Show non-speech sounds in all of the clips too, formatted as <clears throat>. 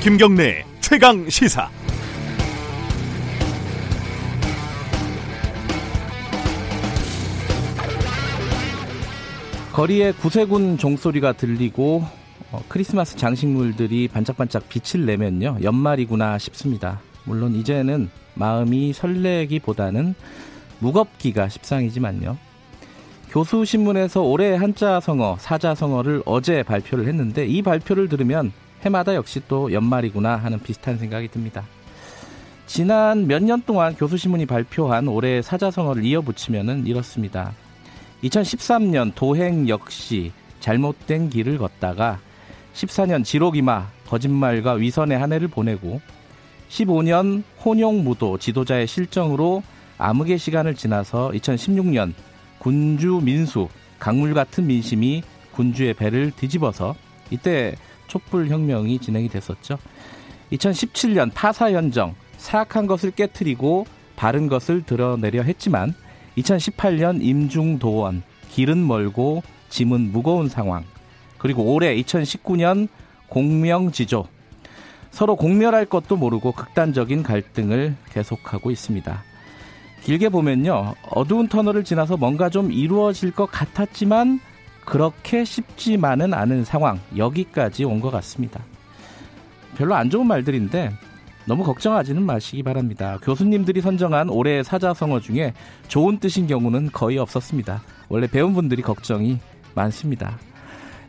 김경래 최강 시사. 거리에 구세군 종소리가 들리고 어, 크리스마스 장식물들이 반짝반짝 빛을 내면요 연말이구나 싶습니다. 물론 이제는 마음이 설레기보다는 무겁기가 십상이지만요. 교수신문에서 올해 한자성어, 사자성어를 어제 발표를 했는데 이 발표를 들으면 해마다 역시 또 연말이구나 하는 비슷한 생각이 듭니다. 지난 몇 년 동안 교수신문이 발표한 올해 사자성어를 이어붙이면 이렇습니다. 2013년 도행 역시 잘못된 길을 걷다가 14년 지록이마 거짓말과 위선의 한 해를 보내고 15년 혼용무도 지도자의 실정으로 암흑의 시간을 지나서 2016년 군주 민수 강물 같은 민심이 군주의 배를 뒤집어서 이때 촛불 혁명이 진행이 됐었죠. 2017년 파사현정 사악한 것을 깨뜨리고 바른 것을 드러내려 했지만 2018년 임중도원 길은 멀고 짐은 무거운 상황 그리고 올해 2019년 공명지조 서로 공멸할 것도 모르고 극단적인 갈등을 계속하고 있습니다. 길게 보면요. 어두운 터널을 지나서 뭔가 좀 이루어질 것 같았지만 그렇게 쉽지만은 않은 상황 여기까지 온 것 같습니다. 별로 안 좋은 말들인데 너무 걱정하지는 마시기 바랍니다. 교수님들이 선정한 올해의 사자성어 중에 좋은 뜻인 경우는 거의 없었습니다. 원래 배운 분들이 걱정이 많습니다.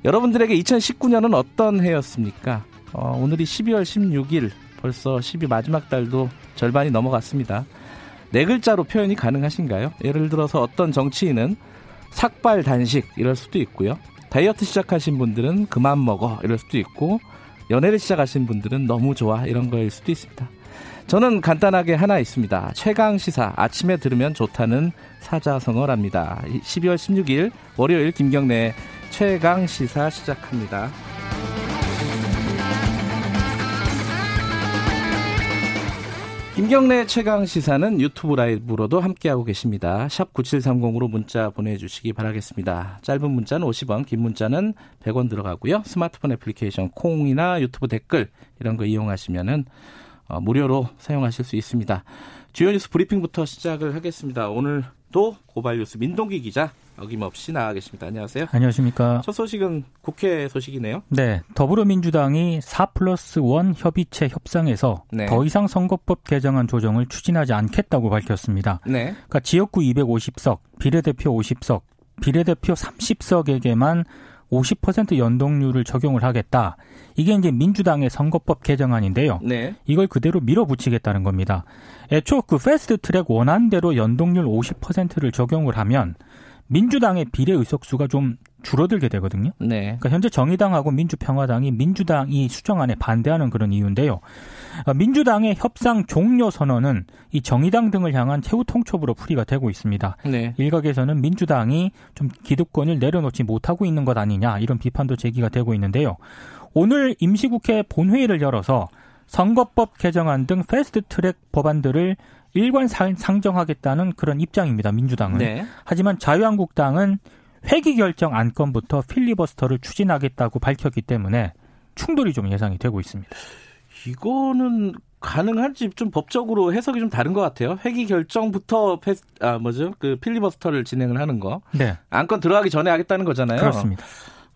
여러분들에게 2019년은 어떤 해였습니까? 어, 오늘이 12월 16일 벌써 10위 마지막 달도 절반이 넘어갔습니다. 네 글자로 표현이 가능하신가요? 예를 들어서 어떤 정치인은 삭발 단식 이럴 수도 있고요. 다이어트 시작하신 분들은 그만 먹어 이럴 수도 있고 연애를 시작하신 분들은 너무 좋아 이런 거일 수도 있습니다. 저는 간단하게 하나 있습니다. 최강 시사 아침에 들으면 좋다는 사자성어랍니다. 12월 16일 월요일 김경래 최강 시사 시작합니다. 김경래 최강 시사는 유튜브 라이브로도 함께하고 계십니다. 샵 9730으로 문자 보내주시기 바라겠습니다. 짧은 문자는 50원, 긴 문자는 100원 들어가고요. 스마트폰 애플리케이션 콩이나 유튜브 댓글 이런 거 이용하시면은 어, 무료로 사용하실 수 있습니다. 주요 뉴스 브리핑부터 시작을 하겠습니다. 오늘도 고발 뉴스 민동기 기자 어김없이 나와 계십니다. 안녕하세요. 안녕하십니까. 첫 소식은 국회 소식이네요. 네. 더불어민주당이 4 플러스 1 협의체 협상에서 네. 더 이상 선거법 개정안 조정을 추진하지 않겠다고 밝혔습니다. 네. 그러니까 지역구 250석, 비례대표 50석, 비례대표 30석에게만 50% 연동률을 적용을 하겠다. 이게 이제 민주당의 선거법 개정안인데요. 네. 이걸 그대로 밀어붙이겠다는 겁니다. 애초 그 패스트 트랙 원안대로 연동률 50%를 적용을 하면 민주당의 비례 의석수가 좀 줄어들게 되거든요. 네. 그러니까 현재 정의당하고 민주평화당이 민주당이 수정안에 반대하는 그런 이유인데요. 어, 민주당의 협상 종료 선언은 이 정의당 등을 향한 최후 통첩으로 풀이가 되고 있습니다. 네. 일각에서는 민주당이 좀 기득권을 내려놓지 못하고 있는 것 아니냐 이런 비판도 제기가 되고 있는데요. 오늘 임시국회 본회의를 열어서 선거법 개정안 등 패스트트랙 법안들을 일관 상정하겠다는 그런 입장입니다. 민주당은. 네. 하지만 자유한국당은 회기 결정 안건부터 필리버스터를 추진하겠다고 밝혔기 때문에 충돌이 좀 예상이 되고 있습니다. 이거는 가능한지 좀 법적으로 해석이 좀 다른 것 같아요. 회기 결정부터 패스, 아 뭐죠? 그 필리버스터를 진행을 하는 거. 네. 안건 들어가기 전에 하겠다는 거잖아요. 그렇습니다.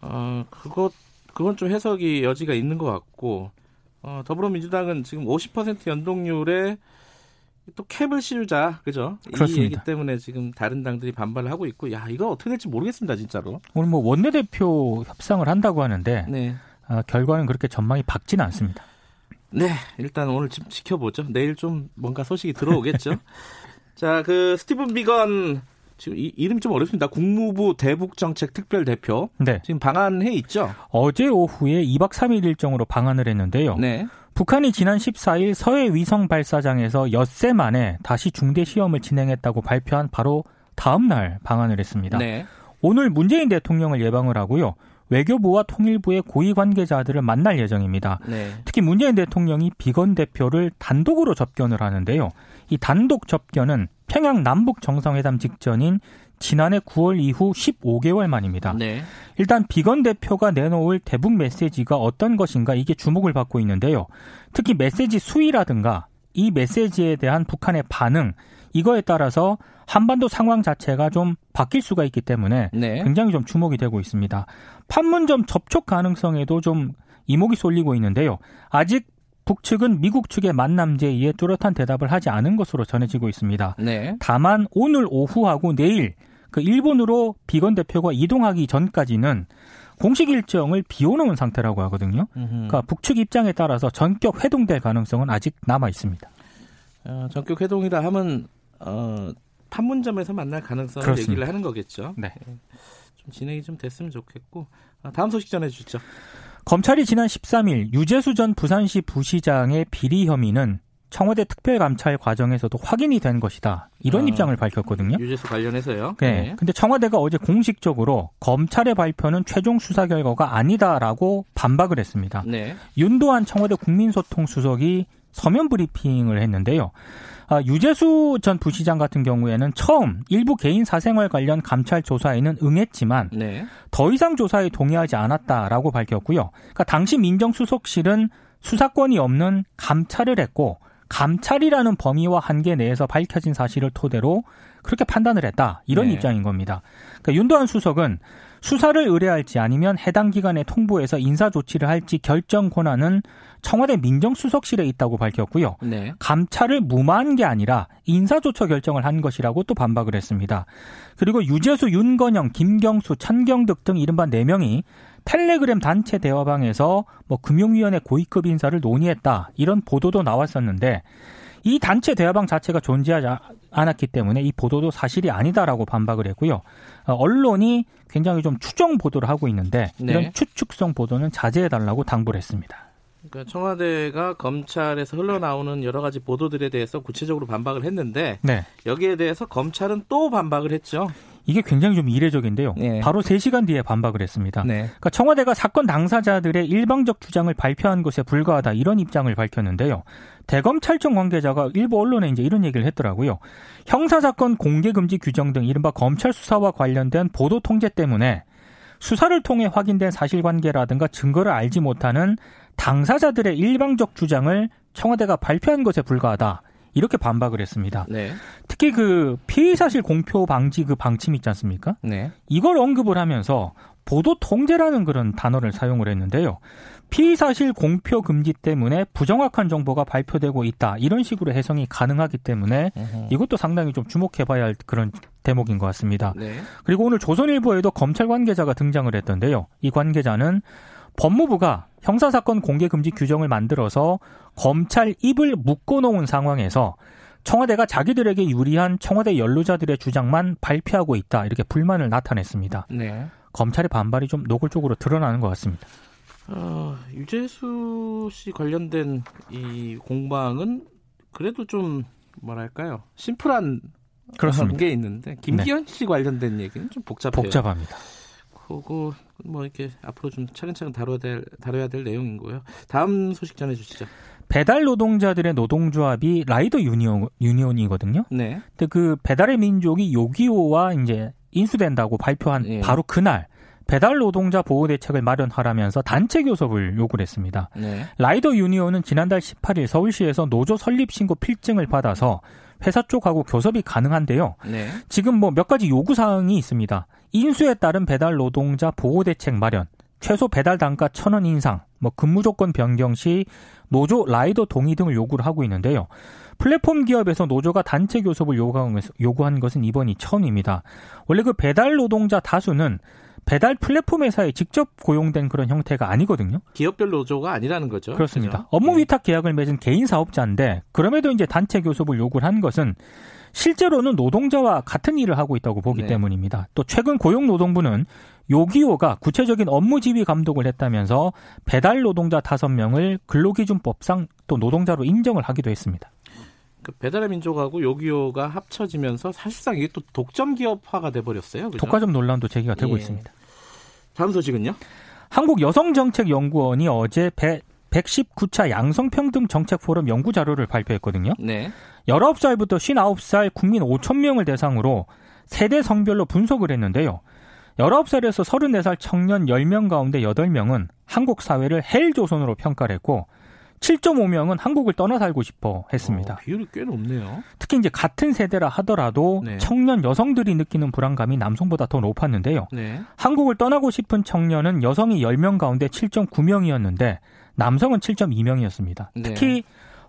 어 그것 그건 좀 해석이 여지가 있는 것 같고 어, 더불어민주당은 지금 50% 연동률에 또 캡을 씌우자, 그죠? 그렇습니다. 이 얘기 때문에 지금 다른 당들이 반발을 하고 있고, 야 이거 어떻게 될지 모르겠습니다, 진짜로. 오늘 뭐 원내대표 협상을 한다고 하는데 네. 아, 결과는 그렇게 전망이 밝지는 않습니다. 네, 일단 오늘 좀 지켜보죠. 내일 좀 뭔가 소식이 들어오겠죠. <laughs> 자, 그 스티븐 비건 지금 이, 이름 좀 어렵습니다. 국무부 대북정책 특별대표. 네. 지금 방한해 있죠. 어제 오후에 2박 3일 일정으로 방한을 했는데요. 네. 북한이 지난 14일 서해 위성 발사장에서 엿새 만에 다시 중대 시험을 진행했다고 발표한 바로 다음 날 방한을 했습니다. 네. 오늘 문재인 대통령을 예방을 하고요. 외교부와 통일부의 고위 관계자들을 만날 예정입니다. 네. 특히 문재인 대통령이 비건 대표를 단독으로 접견을 하는데요. 이 단독 접견은 평양 남북 정상회담 직전인 지난해 9월 이후 15개월 만입니다. 네. 일단 비건 대표가 내놓을 대북 메시지가 어떤 것인가 이게 주목을 받고 있는데요. 특히 메시지 수위라든가 이 메시지에 대한 북한의 반응 이거에 따라서 한반도 상황 자체가 좀 바뀔 수가 있기 때문에 네. 굉장히 좀 주목이 되고 있습니다. 판문점 접촉 가능성에도 좀 이목이 쏠리고 있는데요. 아직 북측은 미국 측의 만남 제의에 뚜렷한 대답을 하지 않은 것으로 전해지고 있습니다. 네. 다만 오늘 오후하고 내일 그 일본으로 비건 대표가 이동하기 전까지는 공식 일정을 비워놓은 상태라고 하거든요. 그러니까 북측 입장에 따라서 전격 회동될 가능성은 아직 남아 있습니다. 어, 전격 회동이라 하면 어, 판문점에서 만날 가능성을 그렇습니다. 얘기를 하는 거겠죠. 네. 좀 진행이 좀 됐으면 좋겠고 아, 다음 소식 전해 주시죠. 검찰이 지난 13일 유재수 전 부산시 부시장의 비리 혐의는 청와대 특별 감찰 과정에서도 확인이 된 것이다. 이런 아, 입장을 밝혔거든요. 유재수 관련해서요. 네. 네. 근데 청와대가 어제 공식적으로 검찰의 발표는 최종 수사 결과가 아니다라고 반박을 했습니다. 네. 윤도한 청와대 국민소통 수석이 서면 브리핑을 했는데요. 아, 유재수 전 부시장 같은 경우에는 처음 일부 개인 사생활 관련 감찰 조사에는 응했지만 네. 더 이상 조사에 동의하지 않았다라고 밝혔고요. 그러니까 당시 민정수석실은 수사권이 없는 감찰을 했고 감찰이라는 범위와 한계 내에서 밝혀진 사실을 토대로 그렇게 판단을 했다. 이런 네. 입장인 겁니다. 그러니까 윤도한 수석은 수사를 의뢰할지 아니면 해당 기관에 통보해서 인사 조치를 할지 결정 권한은 청와대 민정수석실에 있다고 밝혔고요. 네. 감찰을 무마한 게 아니라 인사조처 결정을 한 것이라고 또 반박을 했습니다. 그리고 유재수, 윤건영, 김경수, 천경득 등 이른바 4명이 텔레그램 단체 대화방에서 뭐 금융위원회 고위급 인사를 논의했다 이런 보도도 나왔었는데 이 단체 대화방 자체가 존재하지 않았기 때문에 이 보도도 사실이 아니다라고 반박을 했고요. 어, 언론이 굉장히 좀 추정 보도를 하고 있는데 네. 이런 추측성 보도는 자제해달라고 당부를 했습니다. 그러니까 청와대가 검찰에서 흘러나오는 여러 가지 보도들에 대해서 구체적으로 반박을 했는데 네. 여기에 대해서 검찰은 또 반박을 했죠. 이게 굉장히 좀 이례적인데요. 네. 바로 3시간 뒤에 반박을 했습니다. 네. 그러니까 청와대가 사건 당사자들의 일방적 주장을 발표한 것에 불과하다 이런 입장을 밝혔는데요. 대검찰청 관계자가 일부 언론에 이제 이런 얘기를 했더라고요. 형사사건 공개금지 규정 등 이른바 검찰 수사와 관련된 보도 통제 때문에 수사를 통해 확인된 사실관계라든가 증거를 알지 못하는 당사자들의 일방적 주장을 청와대가 발표한 것에 불과하다. 이렇게 반박을 했습니다. 네. 특히 그 피의 사실 공표 방지 그 방침 있지 않습니까? 네. 이걸 언급을 하면서 보도 통제라는 그런 단어를 사용을 했는데요. 피의 사실 공표 금지 때문에 부정확한 정보가 발표되고 있다. 이런 식으로 해석이 가능하기 때문에 으흠. 이것도 상당히 좀 주목해 봐야 할 그런 대목인 것 같습니다. 네. 그리고 오늘 조선일보에도 검찰 관계자가 등장을 했던데요. 이 관계자는 법무부가 형사사건 공개 금지 규정을 만들어서 검찰 입을 묶어놓은 상황에서 청와대가 자기들에게 유리한 청와대 연루자들의 주장만 발표하고 있다 이렇게 불만을 나타냈습니다. 네. 검찰의 반발이 좀 노골적으로 드러나는 것 같습니다. 어, 유재수 씨 관련된 이 공방은 그래도 좀 뭐랄까요 심플한 그렇습니다. 게 있는데 김기현 네. 씨 관련된 얘기는 좀 복잡해요. 복잡합니다. 그거 뭐 이렇게 앞으로 좀 차근차근 다뤄야 될 다뤄야 될 내용인 거예요. 다음 소식 전해 주시죠. 배달 노동자들의 노동조합이 라이더 유니온, 유니온이거든요. 네. 근데 그 배달의 민족이 요기요와 이제 인수된다고 발표한 네. 바로 그날 배달 노동자 보호 대책을 마련하라면서 단체 교섭을 요구를 했습니다. 네. 라이더 유니온은 지난달 18일 서울시에서 노조 설립 신고 필증을 받아서 회사 쪽하고 교섭이 가능한데요. 네. 지금 뭐 몇 가지 요구 사항이 있습니다. 인수에 따른 배달 노동자 보호 대책 마련, 최소 배달 단가 천 원 인상, 뭐 근무 조건 변경 시 노조 라이더 동의 등을 요구를 하고 있는데요. 플랫폼 기업에서 노조가 단체 교섭을 요구한 것은 이번이 처음입니다. 원래 그 배달 노동자 다수는 배달 플랫폼 회사에 직접 고용된 그런 형태가 아니거든요. 기업별 노조가 아니라는 거죠. 그렇습니다. 그렇죠? 업무 네. 위탁 계약을 맺은 개인 사업자인데 그럼에도 이제 단체 교섭을 요구를 한 것은 실제로는 노동자와 같은 일을 하고 있다고 보기 네. 때문입니다. 또 최근 고용노동부는 요기요가 구체적인 업무 지휘 감독을 했다면서 배달 노동자 다섯 명을 근로기준법상 또 노동자로 인정을 하기도 했습니다. 그 배달의 민족하고 요기요가 합쳐지면서 사실상 이게 또 독점 기업화가 돼 버렸어요. 독과점 논란도 제기가 되고 예. 있습니다. 다음 소식은요? 한국 여성정책연구원이 어제 119차 양성평등 정책 포럼 연구 자료를 발표했거든요. 네. 19살부터 59살 국민 5천 명을 대상으로 세대 성별로 분석을 했는데요. 19살에서 34살 청년 10명 가운데 8명은 한국 사회를 헬 조선으로 평가를 했고 7.5명은 한국을 떠나 살고 싶어 했습니다. 어, 비율이 꽤 높네요. 특히 이제 같은 세대라 하더라도 네. 청년 여성들이 느끼는 불안감이 남성보다 더 높았는데요. 네. 한국을 떠나고 싶은 청년은 여성이 10명 가운데 7.9명이었는데 남성은 7.2명이었습니다. 특히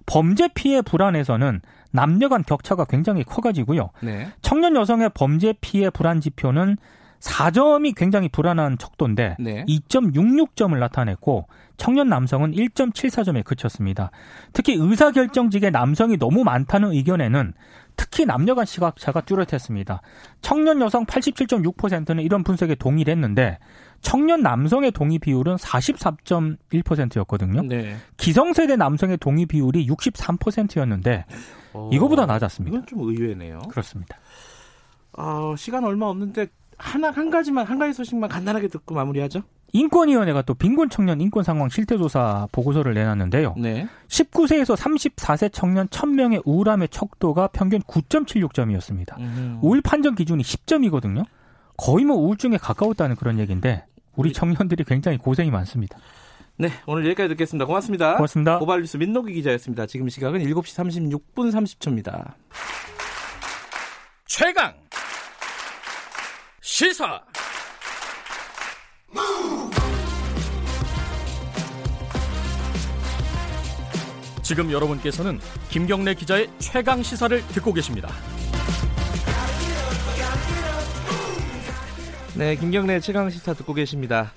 범죄 피해 불안에서는 남녀 간 격차가 굉장히 커가지고요. 네. 청년 여성의 범죄 피해 불안 지표는 4점이 굉장히 불안한 척도인데 네. 2.66점을 나타냈고 청년 남성은 1.74점에 그쳤습니다. 특히 의사결정직에 남성이 너무 많다는 의견에는 특히 남녀 간 시각차가 뚜렷했습니다. 청년 여성 87.6%는 이런 분석에 동의를 했는데 청년 남성의 동의 비율은 44.1%였거든요. 네. 기성세대 남성의 동의 비율이 63%였는데 어, 이거보다 낮았습니다. 이건 좀 의외네요. 그렇습니다. 어, 시간 얼마 없는데 하나 한 가지만 한 가지 소식만 간단하게 듣고 마무리하죠. 인권위원회가 또 빈곤 청년 인권 상황 실태조사 보고서를 내놨는데요. 네. 19세에서 34세 청년 1000명의 우울함의 척도가 평균 9.76점이었습니다. 음. 우울 판정 기준이 10점이거든요. 거의 뭐 우울증에 가까웠다는 그런 얘기인데 우리 청년들이 굉장히 고생이 많습니다. 네, 오늘 여기까지 듣겠습니다. 고맙습니다. 고맙습니다. 고발뉴스 민노기 기자였습니다. 지금 시각은 7시 36분 30초입니다. 최강 시사 지금 여러분께서는 김경래 기자의 최강 시사를 듣고 계십니다. 네, 김경래 최강 시사 듣고 계십니다.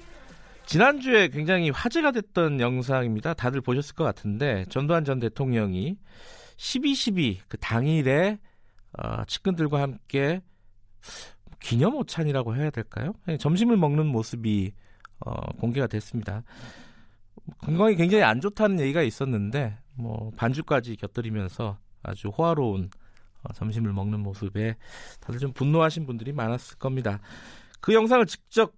지난주에 굉장히 화제가 됐던 영상입니다. 다들 보셨을 것 같은데 전두환 전 대통령이 12.12 그 당일에 어, 측근들과 함께 기념 오찬이라고 해야 될까요? 네, 점심을 먹는 모습이 어, 공개가 됐습니다. 건강이 굉장히 안 좋다는 얘기가 있었는데 뭐 반주까지 곁들이면서 아주 호화로운 어, 점심을 먹는 모습에 다들 좀 분노하신 분들이 많았을 겁니다. 그 영상을 직접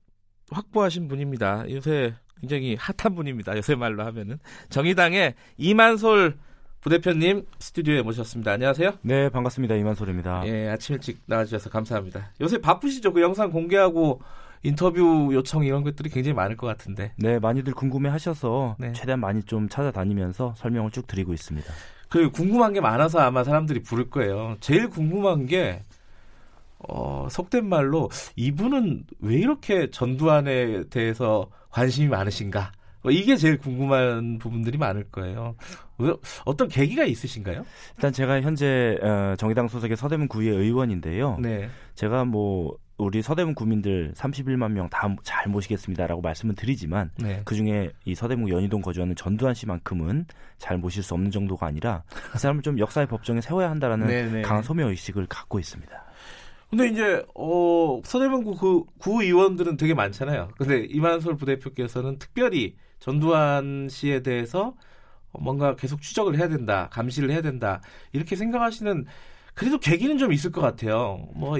확보하신 분입니다. 요새 굉장히 핫한 분입니다. 요새 말로 하면은 정의당의 이만솔 부대표님 스튜디오에 모셨습니다. 안녕하세요. 네, 반갑습니다. 이만솔입니다. 예, 아침 일찍 나와주셔서 감사합니다. 요새 바쁘시죠? 그 영상 공개하고 인터뷰 요청 이런 것들이 굉장히 많을 것 같은데. 네, 많이들 궁금해하셔서 네. 최대한 많이 좀 찾아다니면서 설명을 쭉 드리고 있습니다. 그 궁금한 게 많아서 아마 사람들이 부를 거예요. 제일 궁금한 게 어, 속된 말로 이분은 왜 이렇게 전두환에 대해서 관심이 많으신가? 뭐 이게 제일 궁금한 부분들이 많을 거예요. 어떤 계기가 있으신가요? 일단 제가 현재 어, 정의당 소속의 서대문 구의 의원인데요. 네. 제가 뭐 우리 서대문 구민들 31만 명 다 잘 모시겠습니다라고 말씀을 드리지만 네. 그 중에 이 서대문 연희동 거주하는 전두환 씨만큼은 잘 모실 수 없는 정도가 아니라 그 사람을 좀 역사의 법정에 세워야 한다라는 네네. <laughs> 네. 강한 소명 의식을 갖고 있습니다. 근데 이제 어 서대문구 그 구의원들은 되게 많잖아요. 근데 이만솔 부대표께서는 특별히 전두환 씨에 대해서 뭔가 계속 추적을 해야 된다, 감시를 해야 된다 이렇게 생각하시는 그래도 계기는 좀 있을 것 같아요. 뭐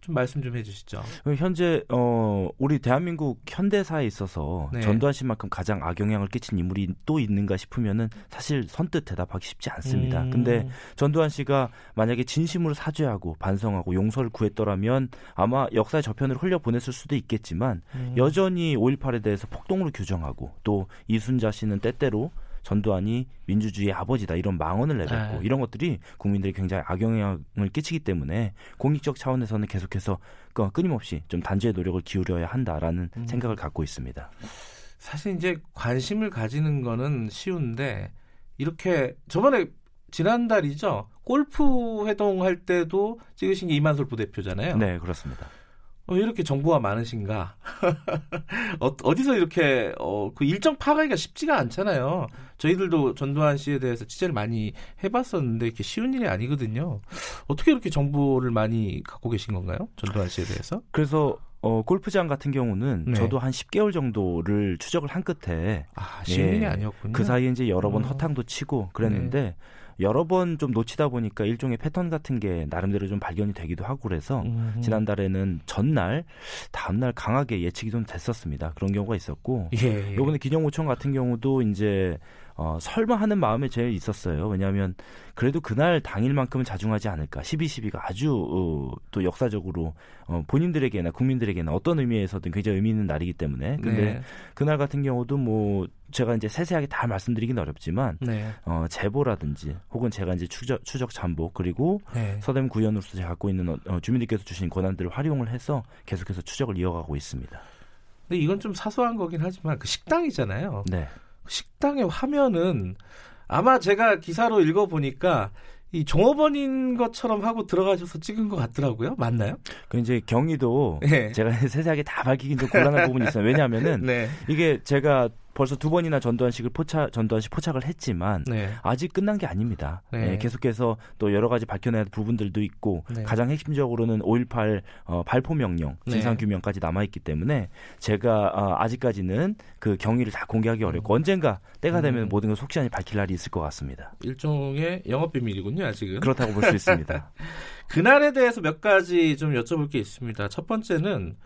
좀 말씀 좀 해주시죠. 현재 어 우리 대한민국 현대사에 있어서 네. 전두환 씨만큼 가장 악영향을 끼친 인물이 또 있는가 싶으면은 사실 선뜻 대답하기 쉽지 않습니다. 음. 근데 전두환 씨가 만약에 진심으로 사죄하고 반성하고 용서를 구했더라면 아마 역사의 저편을 흘려 보냈을 수도 있겠지만 음. 여전히 5.18에 대해서 폭동으로 규정하고 또 이순자 씨는 때때로 전두환이 민주주의의 아버지다 이런 망언을 내뱉고 네. 이런 것들이 국민들이 굉장히 악영향을 끼치기 때문에 공익적 차원에서는 계속해서 끊임없이 좀 단죄의 노력을 기울여야 한다라는 음. 생각을 갖고 있습니다. 사실 이제 관심을 가지는 거는 쉬운데 이렇게 저번에 지난달이죠 골프 회동할 때도 찍으신 게 이만솔 부대표잖아요. 네 그렇습니다. 왜 이렇게 정보가 많으신가? <laughs> 어, 디서 이렇게 어, 그 일정 파악하기가 쉽지가 않잖아요. 저희들도 전두환 씨에 대해서 취재를 많이 해봤었는데 이렇게 쉬운 일이 아니거든요. 어떻게 이렇게 정보를 많이 갖고 계신 건가요? 전두환 씨에 대해서? 그래서 어, 골프장 같은 경우는 네. 저도 한 10개월 정도를 추적을 한 끝에 아, 쉬운 예, 일이 아니었군요. 그 사이에 이제 여러 번 음. 허탕도 치고 그랬는데 네. 여러 번 좀 놓치다 보니까 일종의 패턴 같은 게 나름대로 좀 발견이 되기도 하고 그래서 음. 지난달에는 전날 다음날 강하게 예측이 좀 됐었습니다. 그런 경우가 있었고 예, 예. 이번에 기념5천 같은 경우도 이제 어, 설마 하는 마음에 제일 있었어요. 왜냐하면 그래도 그날 당일만큼은 자중하지 않을까. 12.12가 아주 어, 또 역사적으로 어, 본인들에게나 국민들에게나 어떤 의미에서든 굉장히 의미 있는 날이기 때문에. 근데 네. 그날 같은 경우도 뭐 제가 이제 세세하게 다 말씀드리긴 어렵지만 네. 어, 제보라든지 혹은 제가 이제 추적, 추적 잠복 그리고 네. 서대문 구현으로서 제가 갖고 있는 어, 주민들께서 주신 권한들을 활용을 해서 계속해서 추적을 이어가고 있습니다. 근데 이건 좀 사소한 거긴 하지만 그 식당이잖아요. 네. 식당의 화면은 아마 제가 기사로 읽어보니까 이 종업원인 것처럼 하고 들어가셔서 찍은 것 같더라고요. 맞나요? 그 이제 경위도 네. 제가 <laughs> 세세하게 다 밝히긴 좀 곤란한 <laughs> 부분이 있어요. 왜냐하면은 네. 이게 제가 벌써 두 번이나 전두환식을 포착 전두환식 포착을 했지만 네. 아직 끝난 게 아닙니다. 네. 네, 계속해서 또 여러 가지 밝혀내야 할 부분들도 있고 네. 가장 핵심적으로는 5.18 어, 발포 명령 네. 진상 규명까지 남아 있기 때문에 제가 어, 아직까지는 그 경위를 다 공개하기 어렵고 음. 언젠가 때가 되면 음. 모든 걸 속시간이 밝힐 날이 있을 것 같습니다. 일종의 영업 비밀이군요, 아직은. 그렇다고 볼 수 있습니다. <laughs> 그날에 대해서 몇 가지 좀 여쭤볼 게 있습니다. 첫 번째는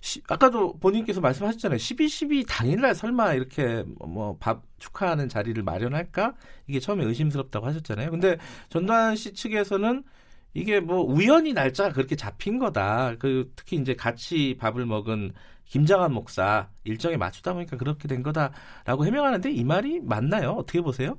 시, 아까도 본인께서 말씀하셨잖아요. 12.12 당일날 설마 이렇게 뭐 밥 축하하는 자리를 마련할까? 이게 처음에 의심스럽다고 하셨잖아요. 근데 전두환 씨 측에서는 이게 뭐 우연히 날짜가 그렇게 잡힌 거다. 그 특히 이제 같이 밥을 먹은 김장한 목사 일정에 맞추다 보니까 그렇게 된 거다라고 해명하는데 이 말이 맞나요? 어떻게 보세요?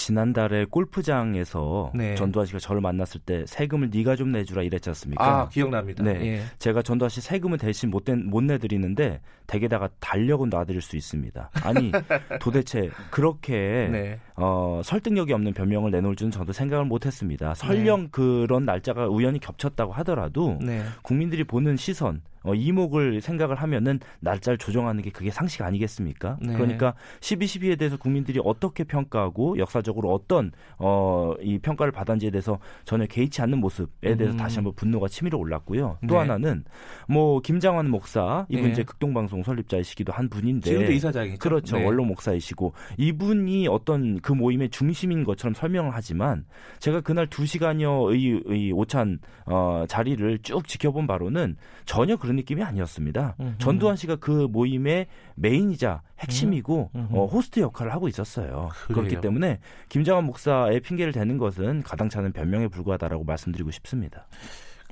지난달에 골프장에서 네. 전두환 씨가 저를 만났을 때 세금을 네가 좀 내주라 이랬지 않습니까? 아 기억납니다. 네, 예. 제가 전두환 씨 세금을 대신 못, 못 내드리는데 댁에다가 달력은 놔드릴 수 있습니다. 아니 <laughs> 도대체 그렇게 네. 어, 설득력이 없는 변명을 내놓을 줄은 저도 생각을 못했습니다. 설령 네. 그런 날짜가 우연히 겹쳤다고 하더라도 네. 국민들이 보는 시선 어, 이목을 생각을 하면은 날짜를 조정하는 게 그게 상식 아니겠습니까? 네. 그러니까 12.12에 대해서 국민들이 어떻게 평가하고 역사적 으로 어떤 어, 이 평가를 받았는지에 대해서 전혀 개의치 않는 모습에 대해서 음. 다시 한번 분노가 치밀어 올랐고요. 또 네. 하나는 뭐 김장환 목사 이분 네. 이제 극동방송 설립자이시기도 한 분인데 지금도 이사장이죠. 그렇죠. 네. 원로 목사이시고 이분이 어떤 그 모임의 중심인 것처럼 설명을 하지만 제가 그날 2시간여의 의 오찬 어, 자리를 쭉 지켜본 바로는 전혀 그런 느낌이 아니었습니다. 음흠. 전두환 씨가 그 모임의 메인이자 핵심이고 음. 어, 호스트 역할을 하고 있었어요. 그래요. 그렇기 때문에 김정환 목사의 핑계를 대는 것은 가당찮은 변명에 불과하다라고 말씀드리고 싶습니다.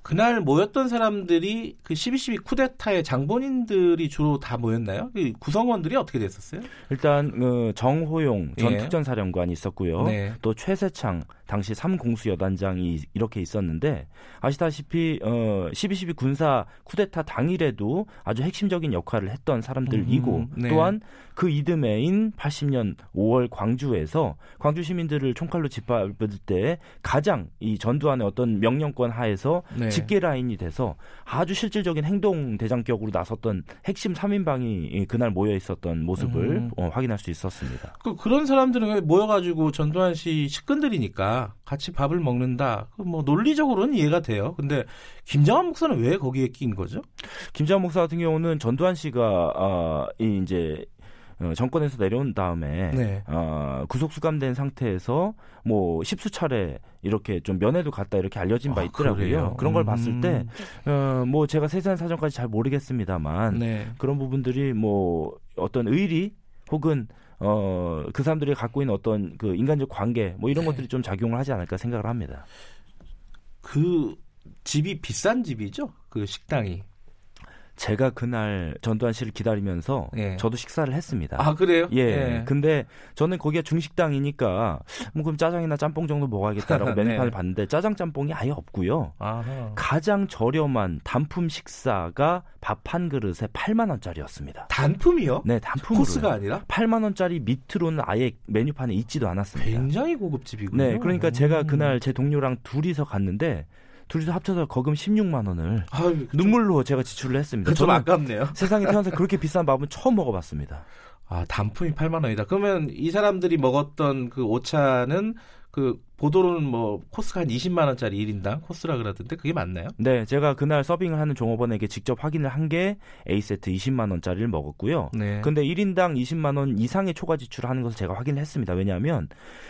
그날 모였던 사람들이 그 12.12 쿠데타의 장본인들이 주로 다 모였나요? 그 구성원들이 어떻게 됐었어요? 일단 그 정호용 전 예. 특전사령관이 있었고요. 네. 또 최세창 당시 3공수 여단장이 이렇게 있었는데 아시다시피 어 12.12 군사 쿠데타 당일에도 아주 핵심적인 역할을 했던 사람들이고 음, 네. 또한 그 이듬해인 80년 5월 광주에서 광주 시민들을 총칼로 짓밟을 때 가장 이 전두환의 어떤 명령권 하에서 네. 집계 라인이 돼서 아주 실질적인 행동 대장격으로 나섰던 핵심 3인방이 그날 모여 있었던 모습을 음. 어, 확인할 수 있었습니다. 그, 그런 사람들은 모여가지고 전두환 씨 식근들이니까 같이 밥을 먹는다. 그뭐 논리적으로는 이해가 돼요. 근데 김장한 목사는 왜 거기에 낀 거죠? 김장한 목사 같은 경우는 전두환 씨가 아, 이 이제 어, 정권에서 내려온 다음에 네. 어, 구속 수감된 상태에서 뭐 십수 차례 이렇게 좀 면회도 갔다 이렇게 알려진 바 아, 있더라고요. 아, 그런 걸 음. 봤을 때, 어, 뭐 제가 세세한 사정까지 잘 모르겠습니다만 네. 그런 부분들이 뭐 어떤 의리 혹은 어, 그 사람들이 갖고 있는 어떤 그 인간적 관계 뭐 이런 네. 것들이 좀 작용을 하지 않을까 생각을 합니다. 그 집이 비싼 집이죠? 그 식당이. 제가 그날 전두환 씨를 기다리면서 예. 저도 식사를 했습니다. 아 그래요? 예. 예. 근데 저는 거기가 중식당이니까 뭐 그럼 짜장이나 짬뽕 정도 먹어야겠다라고 <laughs> 네. 메뉴판을 봤는데 짜장 짬뽕이 아예 없고요. 아하. 가장 저렴한 단품 식사가 밥 한 그릇에 8만 원짜리였습니다. 단품이요? 네, 단품으로. 코스가 아니라? 8만 원짜리 밑으로는 아예 메뉴판에 있지도 않았습니다. 굉장히 고급집이군요. 네, 그러니까 제가 그날 제 동료랑 둘이서 갔는데 둘이서 합쳐서 거금 16만 원을 아유, 눈물로 제가 지출을 했습니다. 좀 아깝네요. <laughs> 세상에 태어나서 그렇게 비싼 밥은 처음 먹어봤습니다. 아 단품이 8만 원이다. 그러면 이 사람들이 먹었던 그 오차는 그 보도로는 뭐 코스가 한 20만 원짜리 1인당 코스라 그러던데 그게 맞나요? 네, 제가 그날 서빙을 하는 종업원에게 직접 확인을 한 게 A 세트 20만 원짜리를 먹었고요. 네. 근데 1인당 20만 원 이상의 초과 지출을 하는 것을 제가 확인을 했습니다. 왜냐하면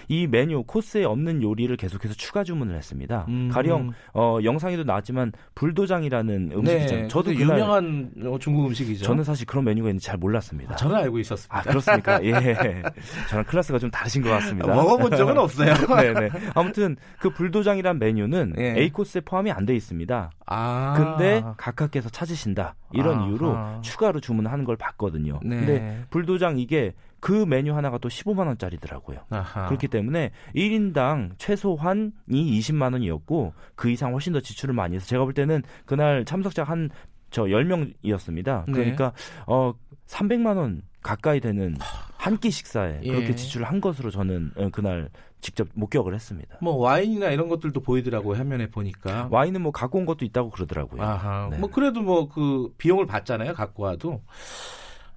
이 메뉴 코스에 없는 요리를 계속해서 추가 주문을 했습니다. 음. 가령 어, 영상에도 나왔지만 불도장이라는 음식이잖아요. 네, 저도 유명한 중국 음식이죠. 저는 사실 그런 메뉴가 있는지 잘 몰랐습니다. 아, 저는 알고 있었습니다. 아, 그렇습니까? <laughs> 예. 저는 클래스가 좀 다르신 것 같습니다. 먹어본 적은 없어요. <laughs> 네, 네. <laughs> 아무튼 그 불도장이란 메뉴는 예. A 코스에 포함이 안 돼 있습니다. 아. 근데 각하께서 찾으신다. 이런 아하. 이유로 추가로 주문하는 걸 봤거든요. 네. 근데 불도장 이게 그 메뉴 하나가 또 15만 원짜리더라고요. 아하. 그렇기 때문에 1인당 최소한이 20만 원이었고 그 이상 훨씬 더 지출을 많이 해서 제가 볼 때는 그날 참석자 한 저 10명이었습니다. 그러니까 네. 어 300만 원 가까이 되는 한 끼 식사에 예. 그렇게 지출을 한 것으로 저는 어, 그날 직접 목격을 했습니다. 뭐 와인이나 이런 것들도 보이더라고요 화면에 보니까. 와인은 뭐 갖고 온 것도 있다고 그러더라고요. 아하. 네. 뭐 그래도 뭐 그 비용을 받잖아요 갖고 와도.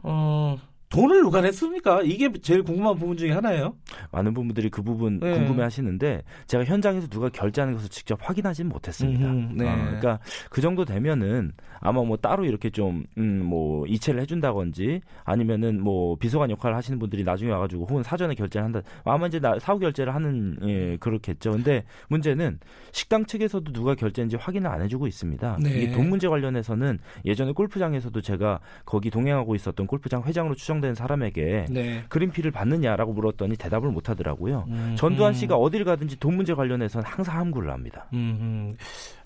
어 돈을 누가 냈습니까? 이게 제일 궁금한 부분 중에 하나예요. 많은 분들이 그 부분 네. 궁금해 하시는데 제가 현장에서 누가 결제하는 것을 직접 확인하지는 못했습니다. 음, 네. 어, 그러니까 그 정도 되면은 아마 뭐 따로 이렇게 좀뭐 음, 이체를 해준다든지 아니면은 뭐 비서관 역할을 하시는 분들이 나중에 와가지고 혹은 사전에 결제를 한다. 아마 이제 나, 사후 결제를 하는 예, 그렇겠죠. 근데 문제는 식당 측에서도 누가 결제인지 확인을 안 해주고 있습니다. 네. 이돈 문제 관련해서는 예전에 골프장에서도 제가 거기 동행하고 있었던 골프장 회장으로 추정 선정된 사람에게 네. 그린피를 받느냐라고 물었더니 대답을 못 하더라고요. 음, 전두환 씨가 어딜 가든지 돈 문제 관련해서는 항상 함구를 합니다. 음,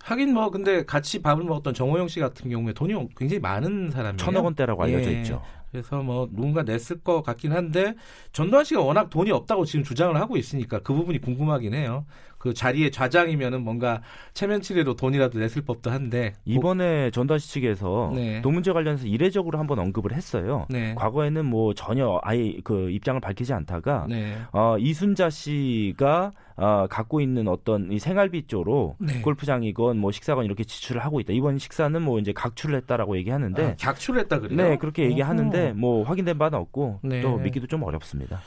하긴 뭐 근데 같이 밥을 먹었던 정호영 씨 같은 경우에 돈이 굉장히 많은 사람이에요. 천억 원대라고 알려져 예. 있죠. 그래서 뭐 누군가 냈을 것 같긴 한데 전두환 씨가 워낙 돈이 없다고 지금 주장을 하고 있으니까 그 부분이 궁금하긴 해요. 그 자리에 좌장이면은 뭔가 체면치레로 돈이라도 냈을 법도 한데 이번에 전두환 씨 측에서 네. 돈 문제 관련해서 이례적으로 한번 언급을 했어요. 네. 과거에는 뭐 전혀 아예 그 입장을 밝히지 않다가 네. 어, 이순자 씨가 어, 갖고 있는 어떤 이 생활비 쪽으로 네. 골프장이건 뭐 식사건 이렇게 지출을 하고 있다. 이번 식사는 뭐 이제 각출을 했다라고 얘기하는데 아, 각출을 했다 그래요? 네, 그렇게 얘기하는데 뭐 확인된 바는 없고 네. 또 믿기도 좀 어렵습니다.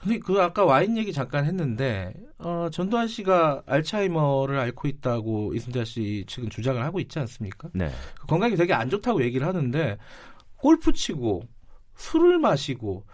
근데 그 아까 와인 얘기 잠깐 했는데 어, 전두환 씨가 알츠하이머를 앓고 있다고 이순자 씨 측은 주장을 하고 있지 않습니까? 네. 그 건강이 되게 안 좋다고 얘기를 하는데 골프 치고 술을 마시고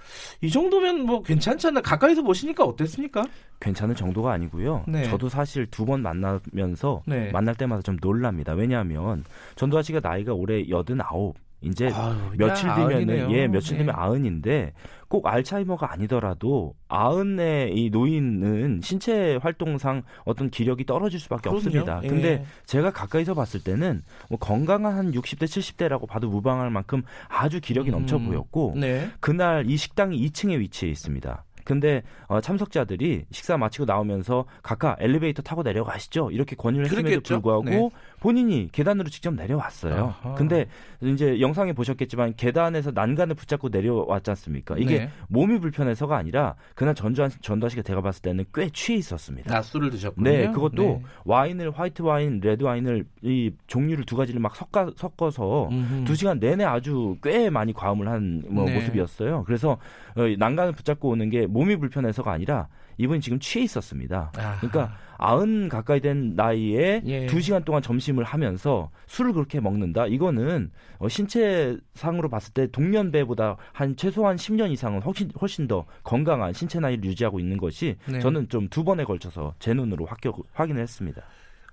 이 정도면 뭐 괜찮지 않나 가까이서 보시니까 어땠습니까? 괜찮은 정도가 아니고요. 네. 저도 사실 두 번 만나면서 네. 만날 때마다 좀 놀랍니다. 왜냐하면 전두환 씨가 나이가 올해 여든 아홉 이제 아유, 며칠 뒤면은 예 며칠 뒤면 네. 아흔인데 꼭 알츠하이머가 아니더라도 아흔의 이 노인은 신체 활동상 어떤 기력이 떨어질 수밖에 그럼요. 없습니다. 예. 근데 제가 가까이서 봤을 때는 뭐 건강한 한 60대 70대라고 봐도 무방할 만큼 아주 기력이 음. 넘쳐 보였고 네. 그날 이 식당이 2층에 위치해 있습니다. 근데 어, 참석자들이 식사 마치고 나오면서 각각 엘리베이터 타고 내려가시죠. 이렇게 권유를 했음에도 불구하고 네. 본인이 계단으로 직접 내려왔어요. 아하. 근데 이제 영상에 보셨겠지만 계단에서 난간을 붙잡고 내려왔지 않습니까? 이게 네. 몸이 불편해서가 아니라 그날 전두환 전두환 씨가 제가 봤을 때는 꽤 취해 있었습니다. 낮술을 드셨군요. 네, 그것도 네. 와인을 화이트 와인, 레드 와인을 이 종류를 두 가지를 막 섞어 섞어서 음흠. 두 시간 내내 아주 꽤 많이 과음을 한 뭐 네. 모습이었어요. 그래서 어, 난간을 붙잡고 오는 게 몸이 불편해서가 아니라 이분이 지금 취해 있었습니다. 아하. 그러니까 아흔 가까이 된 나이에 예. 두 시간 동안 점심을 하면서 술을 그렇게 먹는다. 이거는 어, 신체상으로 봤을 때 동년배보다 한 최소한 10년 이상은 훨씬 훨씬 더 건강한 신체 나이를 유지하고 있는 것이 네. 저는 좀 두 번에 걸쳐서 제 눈으로 확격, 확인을 했습니다.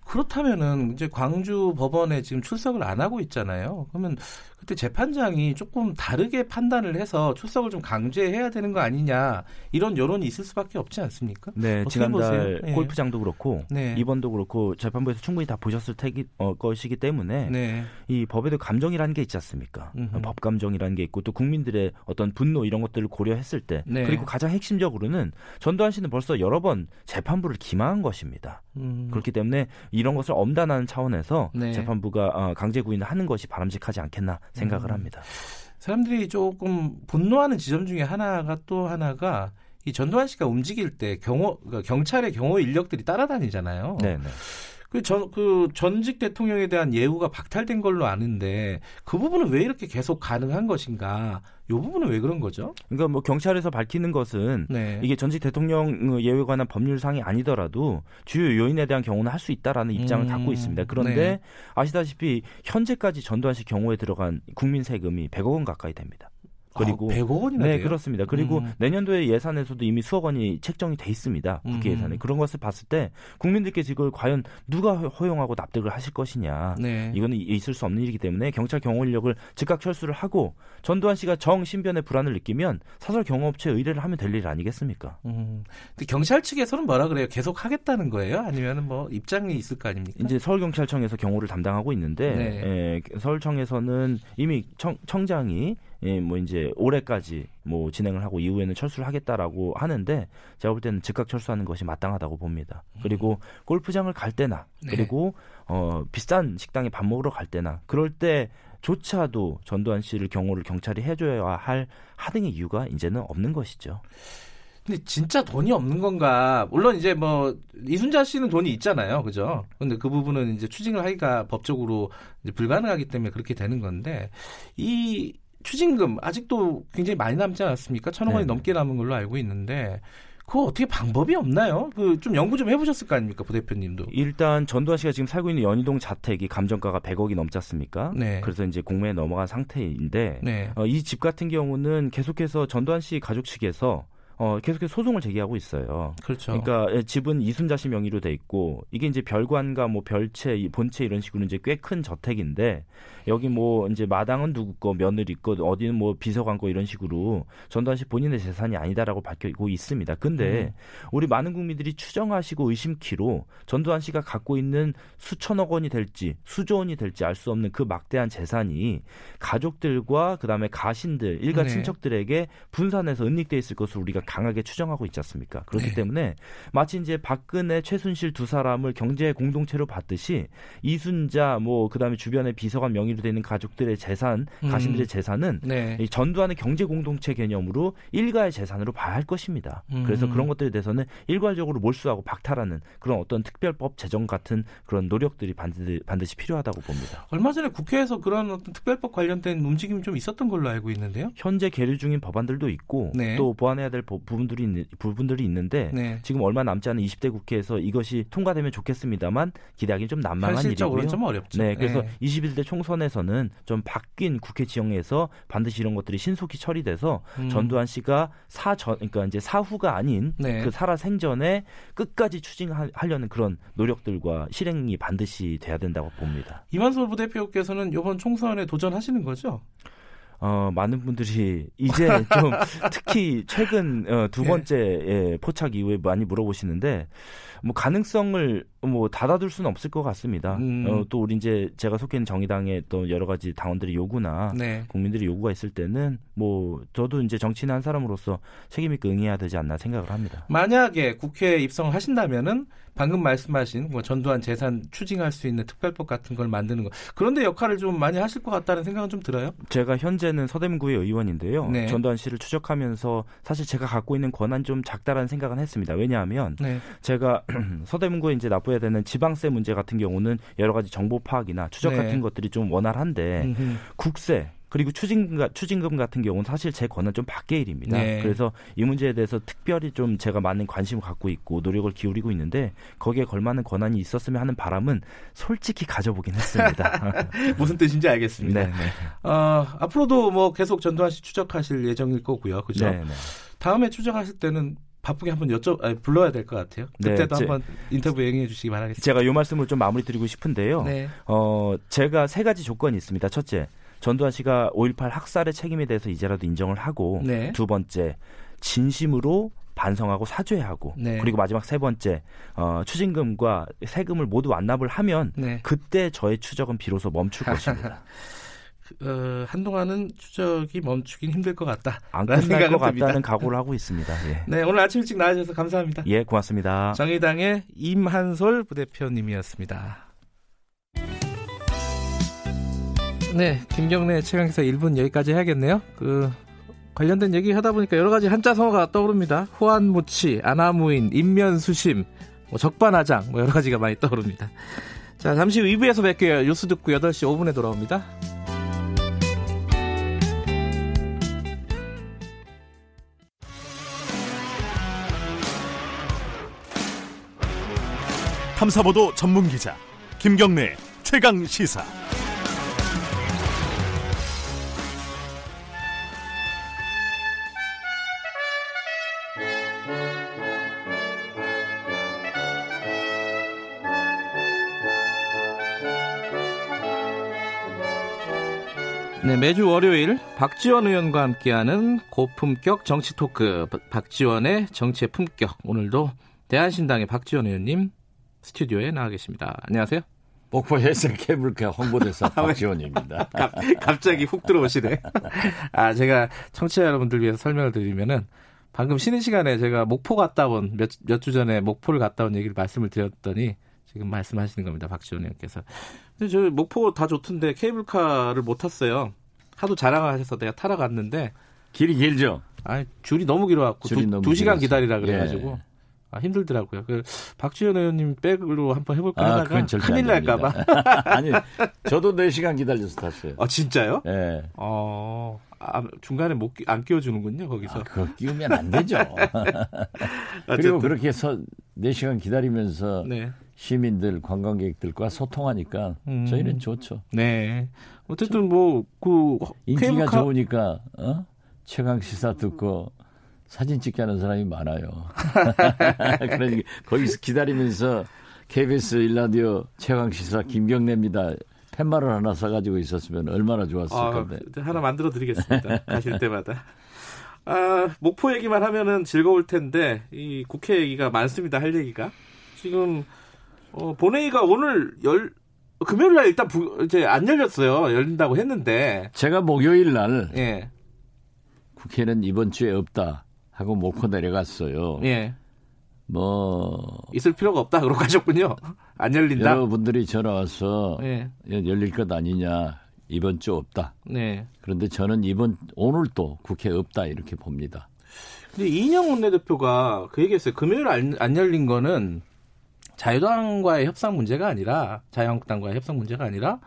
그렇다면은 이제 광주 법원에 지금 출석을 안 하고 있잖아요. 그러면 그때 재판장이 조금 다르게 판단을 해서 출석을 좀 강제해야 되는 거 아니냐 이런 여론이 있을 수밖에 없지 않습니까? 네, 지난달 네. 골프장도 그렇고 네. 이번도 그렇고 재판부에서 충분히 다 보셨을 테기, 어, 것이기 때문에 네. 이 법에도 감정이라는 게 있지 않습니까? 음흠. 법 감정이라는 게 있고 또 국민들의 어떤 분노 이런 것들을 고려했을 때 네. 그리고 가장 핵심적으로는 전두환 씨는 벌써 여러 번 재판부를 기망한 것입니다. 음. 그렇기 때문에 이런 것을 엄단하는 차원에서 네. 재판부가 어, 강제 구인을 하는 것이 바람직하지 않겠나 생각을 음. 합니다. 사람들이 조금 분노하는 지점 중에 하나가 또 하나가 이 전두환 씨가 움직일 때 경호 그러니까 경찰의 경호 인력들이 따라다니잖아요. 네네. 그 전, 그 전직 대통령에 대한 예우가 박탈된 걸로 아는데 그 부분은 왜 이렇게 계속 가능한 것인가? 이 부분은 왜 그런 거죠? 그러니까 뭐 경찰에서 밝히는 것은 네. 이게 전직 대통령 예외 관한 법률상이 아니더라도 주요 요인에 대한 경우는 할 수 있다라는 입장을 음, 갖고 있습니다. 그런데 네. 아시다시피 현재까지 전두환 씨 경우에 들어간 국민 세금이 100억 원 가까이 됩니다. 그리고 아, 100억 원이나 네 돼요? 그렇습니다. 그리고 음. 내년도에 예산에서도 이미 수억 원이 책정이 돼 있습니다. 국회 음. 예산에 그런 것을 봤을 때 국민들께서 이걸 과연 누가 허용하고 납득을 하실 것이냐 네. 이거는 있을 수 없는 일이기 때문에 경찰 경호 인력을 즉각 철수를 하고 전두환 씨가 정 신변의 불안을 느끼면 사설 경호업체 의뢰를 하면 될 일 아니겠습니까? 음. 근데 경찰 측에서는 뭐라 그래요? 계속 하겠다는 거예요? 아니면 뭐 입장이 있을 거 아닙니까? 이제 서울경찰청에서 경호를 담당하고 있는데 네. 예, 서울청에서는 이미 청, 청장이 예, 뭐 이제 올해까지 뭐 진행을 하고 이후에는 철수를 하겠다라고 하는데 제가 볼 때는 즉각 철수하는 것이 마땅하다고 봅니다. 그리고 골프장을 갈 때나 네. 그리고 어 비싼 식당에 밥 먹으러 갈 때나 그럴 때 조차도 전두환 씨를 경호를 경찰이 해줘야 할 하등의 이유가 이제는 없는 것이죠. 근데 진짜 돈이 없는 건가? 물론 이제 뭐 이순자 씨는 돈이 있잖아요, 그죠? 근데 그 부분은 이제 추징을 하기가 법적으로 불가능하기 때문에 그렇게 되는 건데 이 추징금 아직도 굉장히 많이 남지 않았습니까? 천억 원이 네. 넘게 남은 걸로 알고 있는데 그거 어떻게 방법이 없나요? 그 좀 연구 좀 해보셨을 거 아닙니까, 부 대표님도? 일단 전두환 씨가 지금 살고 있는 연희동 자택이 감정가가 100억이 넘지 않습니까? 네. 그래서 이제 공매에 넘어간 상태인데 네. 어, 이 집 같은 경우는 계속해서 전두환 씨 가족 측에서 어, 계속해서 소송을 제기하고 있어요. 그렇죠. 그러니까 예, 집은 이순자 씨 명의로 돼 있고 이게 이제 별관과 뭐 별채, 본채 이런 식으로 이제 꽤 큰 저택인데 여기 뭐 이제 마당은 누구 거, 며느리 거, 어디는 뭐 비서관 거 이런 식으로 전두환 씨 본인의 재산이 아니다라고 밝히고 있습니다. 근데 음. 우리 많은 국민들이 추정하시고 의심키로 전두환 씨가 갖고 있는 수천억 원이 될지 수조 원이 될지 알 수 없는 그 막대한 재산이 가족들과 그다음에 가신들, 일가 네. 친척들에게 분산해서 은닉돼 있을 것으로 우리가 강하게 추정하고 있지 않습니까? 그렇기 네. 때문에 마치 이제 박근혜, 최순실 두 사람을 경제 공동체로 봤듯이 이순자 뭐 그다음에 주변의 비서관 명의로 되는 가족들의 재산, 음. 가신들의 음. 재산은 네. 이 전두환의 경제 공동체 개념으로 일가의 재산으로 봐야 할 것입니다. 음. 그래서 그런 것들에 대해서는 일괄적으로 몰수하고 박탈하는 그런 어떤 특별법 제정 같은 그런 노력들이 반드시, 반드시 필요하다고 봅니다. 얼마 전에 국회에서 그런 어떤 특별법 관련된 움직임이 좀 있었던 걸로 알고 있는데요. 현재 계류 중인 법안들도 있고 네. 또 보완해야 될 부분들이 있는, 부분들이 있는데 네. 지금 얼마 남지 않은 20대 국회에서 이것이 통과되면 좋겠습니다만 기대하기 좀 난망한 일이고요. 좀 어렵죠. 네, 그래서 네. 21대 총선에서는 좀 바뀐 국회 지형에서 반드시 이런 것들이 신속히 처리돼서 음. 전두환 씨가 사전 그러니까 이제 사후가 아닌 네. 그 살아 생전에 끝까지 추진하려는 그런 노력들과 실행이 반드시 돼야 된다고 봅니다. 이만솔 부대표께서는 이번 총선에 도전하시는 거죠? 어, 많은 분들이 이제 좀 <laughs> 특히 최근 어, 두 네. 번째 예, 포착 이후에 많이 물어보시는데 뭐 가능성을 뭐 닫아둘 수는 없을 것 같습니다. 음. 어, 또 우리 이제 제가 속해 있는 정의당의 또 여러 가지 당원들의 요구나 네. 국민들의 요구가 있을 때는 뭐 저도 이제 정치인 한 사람으로서 책임 있게 응해야 되지 않나 생각을 합니다. 만약에 국회에 입성을 하신다면은 방금 말씀하신 뭐 전두환 재산 추징할 수 있는 특별법 같은 걸 만드는 거 그런데 역할을 좀 많이 하실 것 같다는 생각은 좀 들어요. 제가 현재는 서대문구의 의원인데요. 네. 전두환 씨를 추적하면서 사실 제가 갖고 있는 권한 좀 작다라는 생각은 했습니다. 왜냐하면 네. 제가 <clears throat> 서대문구에 이제 납부해야 되는 지방세 문제 같은 경우는 여러 가지 정보 파악이나 추적 네. 같은 것들이 좀 원활한데 음흠. 국세 그리고 추징금, 추징금 같은 경우는 사실 제 권한 좀 밖의 일입니다. 네. 그래서 이 문제에 대해서 특별히 좀 제가 많은 관심을 갖고 있고 노력을 기울이고 있는데 거기에 걸맞는 권한이 있었으면 하는 바람은 솔직히 가져보긴 했습니다. <laughs> 무슨 뜻인지 알겠습니다. 네, 네. 어, 앞으로도 뭐 계속 전두환 씨 추적하실 예정일 거고요. 그죠? 네, 네. 다음에 추적하실 때는 바쁘게 한번 여쭤 아니, 불러야 될 것 같아요. 네, 그때도 네, 한번 인터뷰 응해 주시기 바라겠습니다. 제가 이 말씀을 좀 마무리 드리고 싶은데요. 네. 어, 제가 세 가지 조건이 있습니다. 첫째, 전두환 씨가 5.18 학살의 책임에 대해서 이제라도 인정을 하고 네. 두 번째, 진심으로 반성하고 사죄하고 네. 그리고 마지막 세 번째 어, 추징금과 세금을 모두 완납을 하면 네. 그때 저의 추적은 비로소 멈출 <laughs> 것입니다. 어, 한동안은 추적이 멈추긴 힘들 것 같다. 안 끝날 것 같다는 각오를 하고 있습니다. 예. 네, 오늘 아침 일찍 나와주셔서 감사합니다. 예, 고맙습니다. 정의당의 임한솔 부대표님이었습니다. 네, 김경래 최강기사 1분 여기까지 해야겠네요. 그 관련된 얘기 하다 보니까 여러 가지 한자 성어가 떠오릅니다. 후안무치, 아나무인, 인면수심, 뭐 적반하장 뭐 여러 가지가 많이 떠오릅니다. 자, 잠시 후 2부에서 뵐게요. 뉴스 듣고 8시 5분에 돌아옵니다. 탐사보도 전문 기자 김경래 최강 시사. 네, 매주 월요일 박지원 의원과 함께하는 고품격 정치 토크 박지원의 정치의 품격 오늘도 대한신당의 박지원 의원님 스튜디오에 나와 계십니다. 안녕하세요. 목포 헬스 케이블카 홍보대사 <laughs> 박지원입니다. 갑자기 훅 들어오시네. <laughs> 아, 제가 청취자 여러분들 위해서 설명을 드리면은 방금 쉬는 시간에 제가 목포 갔다 온 몇 몇 주 전에 목포를 갔다 온 얘기를 말씀을 드렸더니 지금 말씀하시는 겁니다. 박지원 의원께서. 근데 저 목포 다 좋던데 케이블카를 못 탔어요. 하도 자랑하셔서 내가 타러 갔는데 길이 길죠. 아 줄이 너무 길어갖고 줄이 두, 너무 두 시간 기다리라 그래가지고 예. 아, 힘들더라고요. 그 박지원 의원님 백으로 한번 해볼까 아, 하다가 큰일 날까봐. <laughs> 아니, 저도 4시간 기다려서 탔어요. 아, 진짜요? 예. 네. 어, 아, 중간에 못, 안 끼워주는군요, 거기서. 아, 그거 끼우면 안 되죠. <laughs> 그리고 그렇게 해서 4시간 기다리면서 네. 시민들, 관광객들과 소통하니까 음. 저희는 좋죠. 네. 어쨌든 뭐, 그, 인기가 케이블카... 좋으니까, 어? 최강 시사 듣고 사진 찍게 하는 사람이 많아요. <laughs> 그러니까 거기서 기다리면서 KBS 일라디오 최강 시사 김경래입니다. 팻말을 하나 사가지고 있었으면 얼마나 좋았을 아, 건데. 하나 만들어 드리겠습니다. 가실 때마다. 아, 목포 얘기만 하면은 즐거울 텐데 이 국회 얘기가 많습니다. 할 얘기가 지금 어, 본회의가 오늘 열 금요일 날 일단 부, 이제 안 열렸어요. 열린다고 했는데 제가 목요일 날 예. 국회는 이번 주에 없다. 하고 놓고 내려갔어요. 예. 뭐 있을 필요가 없다 그러고 가셨군요. 안 열린다. 여러분들이 전화 와서 예. 열릴 것 아니냐 이번 주 없다. 네. 그런데 저는 이번 오늘 또 국회 없다 이렇게 봅니다. 근데 이인영 원내대표가 그 얘기했어요. 금요일 안, 안 열린 거는 자유당과의 협상 문제가 아니라 자유한국당과의 협상 문제가 아니라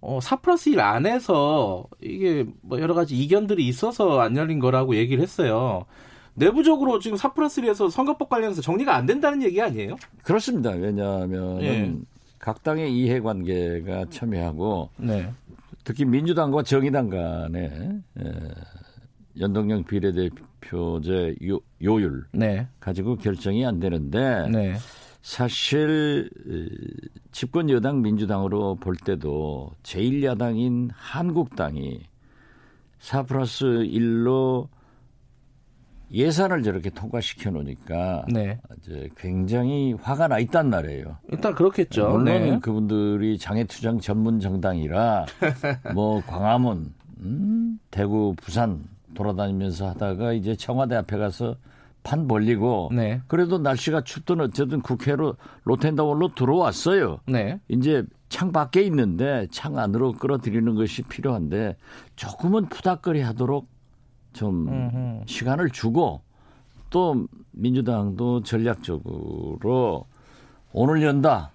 어, 4 플러스 1 안에서 이게 뭐 여러 가지 이견들이 있어서 안 열린 거라고 얘기를 했어요. 내부적으로 지금 4 플러스 1에서 선거법 관련해서 정리가 안 된다는 얘기 아니에요? 그렇습니다. 왜냐하면 예. 각 당의 이해관계가 첨예하고 네. 특히 민주당과 정의당 간의 에, 연동형 비례대표제 요, 요율 네. 가지고 결정이 안 되는데 네. 사실 집권 여당 민주당으로 볼 때도 제1야당인 한국당이 4 플러스 1로 예산을 저렇게 통과시켜 놓으니까 네. 이제 굉장히 화가 나 있단 말이에요. 일단 그렇겠죠. 물론 네. 그분들이 장애투쟁 전문 정당이라 <laughs> 뭐 광화문, 음, 대구, 부산 돌아다니면서 하다가 이제 청와대 앞에 가서 판 벌리고 네. 그래도 날씨가 춥든 어쨌든 국회로 로텐다원로 들어왔어요. 네. 이제 창 밖에 있는데 창 안으로 끌어들이는 것이 필요한데 조금은 푸닥거리 하도록 좀 음흠. 시간을 주고 또 민주당도 전략적으로 오늘 연다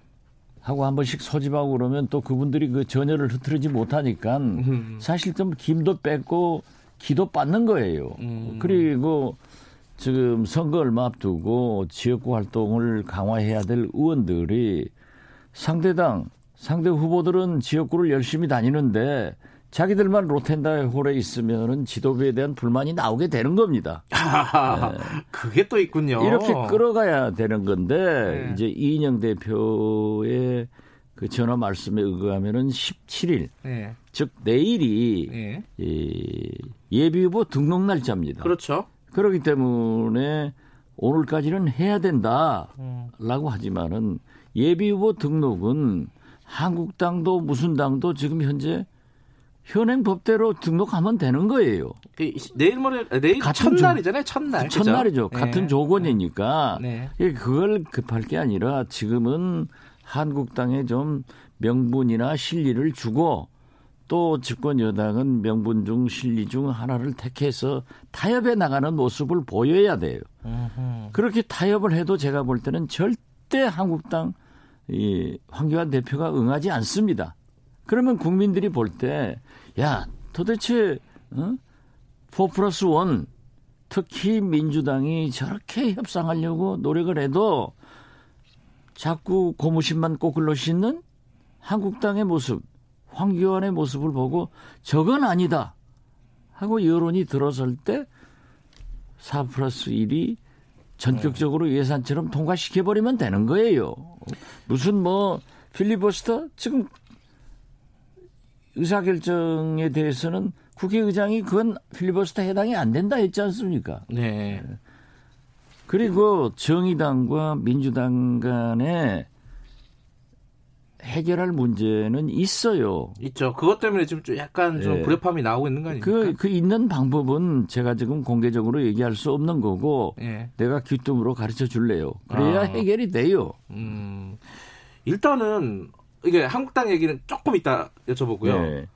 하고 한 번씩 소집하고 그러면 또 그분들이 그 전열을 흐트리지 못하니까 음. 사실 좀 김도 뺏고 기도 받는 거예요. 음. 그리고 지금 선거 얼마 앞두고 지역구 활동을 강화해야 될 의원들이 상대당 상대 후보들은 지역구를 열심히 다니는데 자기들만 로텐다 홀에 있으면은 지도부에 대한 불만이 나오게 되는 겁니다. <laughs> 네. 그게 또 있군요. 이렇게 끌어가야 되는 건데 네. 이제 이인영 대표의 그 전화 말씀에 의거하면은 17일, 네. 즉 내일이 네. 이 예비 후보 등록 날짜입니다. 그렇죠. 그렇기 때문에 오늘까지는 해야 된다라고 음. 하지만은 예비 후보 등록은 한국당도 무슨 당도 지금 현재 현행 법대로 등록하면 되는 거예요. 그 내일 모레 내일 같은 첫날이잖아요. 첫날. 첫날이죠. 그죠? 같은 네. 조건이니까 네. 그걸 급할 게 아니라 지금은 한국당에 좀 명분이나 실리를 주고 또 집권 여당은 명분 중 실리 중 하나를 택해서 타협해 나가는 모습을 보여야 돼요. 으흠. 그렇게 타협을 해도 제가 볼 때는 절 절대 한국당 이 황교안 대표가 응하지 않습니다. 그러면 국민들이 볼 때 야 도대체 어? 4 플러스 1 특히 민주당이 저렇게 협상하려고 노력을 해도 자꾸 고무신만 꼬글러 씻는 한국당의 모습, 황교안의 모습을 보고 저건 아니다 하고 여론이 들어설 때 4 플러스 1이 전격적으로 예산처럼 통과시켜버리면 되는 거예요. 무슨 뭐 필리버스터 지금 의사결정에 대해서는 국회의장이 그건 필리버스터 해당이 안 된다 했지 않습니까? 네. 그리고 정의당과 민주당 간에 해결할 문제는 있어요. 있죠. 그것 때문에 지금 좀 약간 좀 네. 불협화음이 나오고 있는 거 아닙니까? 그, 그 있는 방법은 제가 지금 공개적으로 얘기할 수 없는 거고 네. 내가 귀뚱으로 가르쳐 줄래요. 그래야 아. 해결이 돼요. 음. 일단은 이게 한국당 얘기는 조금 이따 여쭤보고요. 네.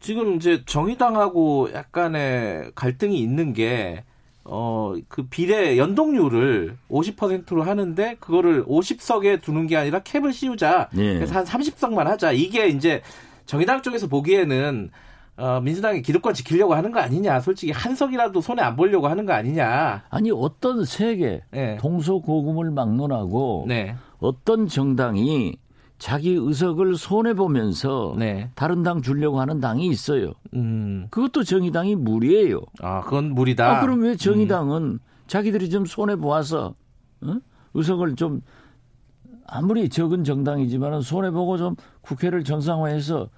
지금 이제 정의당하고 약간의 갈등이 있는 게 어, 그 비례 연동률을 50%로 하는데 그거를 50석에 두는 게 아니라 캡을 씌우자. 네. 그래서 한 30석만 하자. 이게 이제 정의당 쪽에서 보기에는 어, 민주당이 기득권 지키려고 하는 거 아니냐. 솔직히 한 석이라도 손에 안 보려고 하는 거 아니냐. 아니 어떤 세계 네. 동서고금을 막론하고 네. 어떤 정당이 자기 의석을 손해 보면서 네. 다른 당 주려고 하는 당이 있어요. 음. 그것도 정의당이 무리예요. 아, 그건 무리다. 아, 그럼 왜 정의당은 음. 자기들이 좀 손해 보아서 어? 의석을 좀 아무리 적은 정당이지만 손해 보고 좀 국회를 정상화해서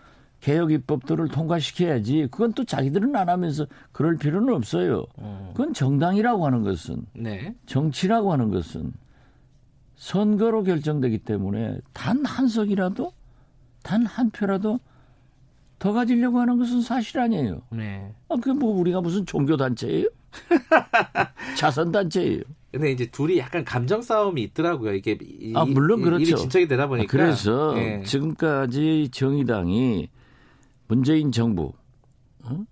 개혁 입법들을 통과시켜야지. 그건 또 자기들은 안 하면서 그럴 필요는 없어요. 음. 그건 정당이라고 하는 것은 네. 정치라고 하는 것은 선거로 결정되기 때문에 단 한 석이라도 단 한 표라도 더 가지려고 하는 것은 사실 아니에요. 네. 아, 그게 뭐 우리가 무슨 종교 단체예요? <laughs> 자선 단체예요. 근데 이제 둘이 약간 감정 싸움이 있더라고요. 이게 아 물론 그렇죠. 일이 진척이 되다 보니까 아, 그래서 네. 지금까지 정의당이 문재인 정부 어?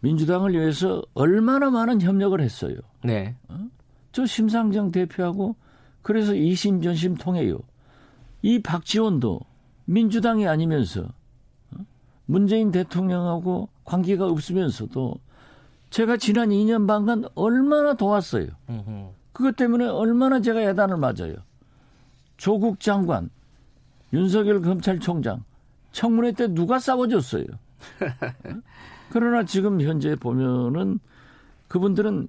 민주당을 위해서 얼마나 많은 협력을 했어요. 네. 어? 저 심상정 대표하고 그래서 이심전심 통해요. 이 박지원도 민주당이 아니면서 어? 문재인 대통령하고 관계가 없으면서도 제가 지난 2년 반간 얼마나 도왔어요. 그것 때문에 얼마나 제가 야단을 맞아요. 조국 장관, 윤석열 검찰총장, 청문회 때 누가 싸워줬어요. <laughs> 어? 그러나 지금 현재 보면은 그분들은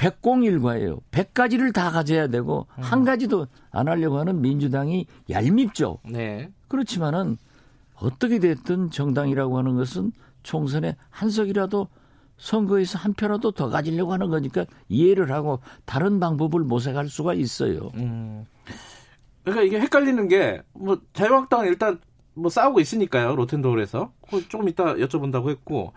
백공일과예요. 백 가지를 다 가져야 되고 음. 한 가지도 안 하려고 하는 민주당이 얄밉죠. 네. 그렇지만은 어떻게 됐든 정당이라고 하는 것은 총선에 한 석이라도 선거에서 한 표라도 더 가지려고 하는 거니까 이해를 하고 다른 방법을 모색할 수가 있어요. 음. 그러니까 이게 헷갈리는 게 뭐 자유한국당은 일단 뭐 싸우고 있으니까요 로텐도울에서 조금 이따 여쭤본다고 했고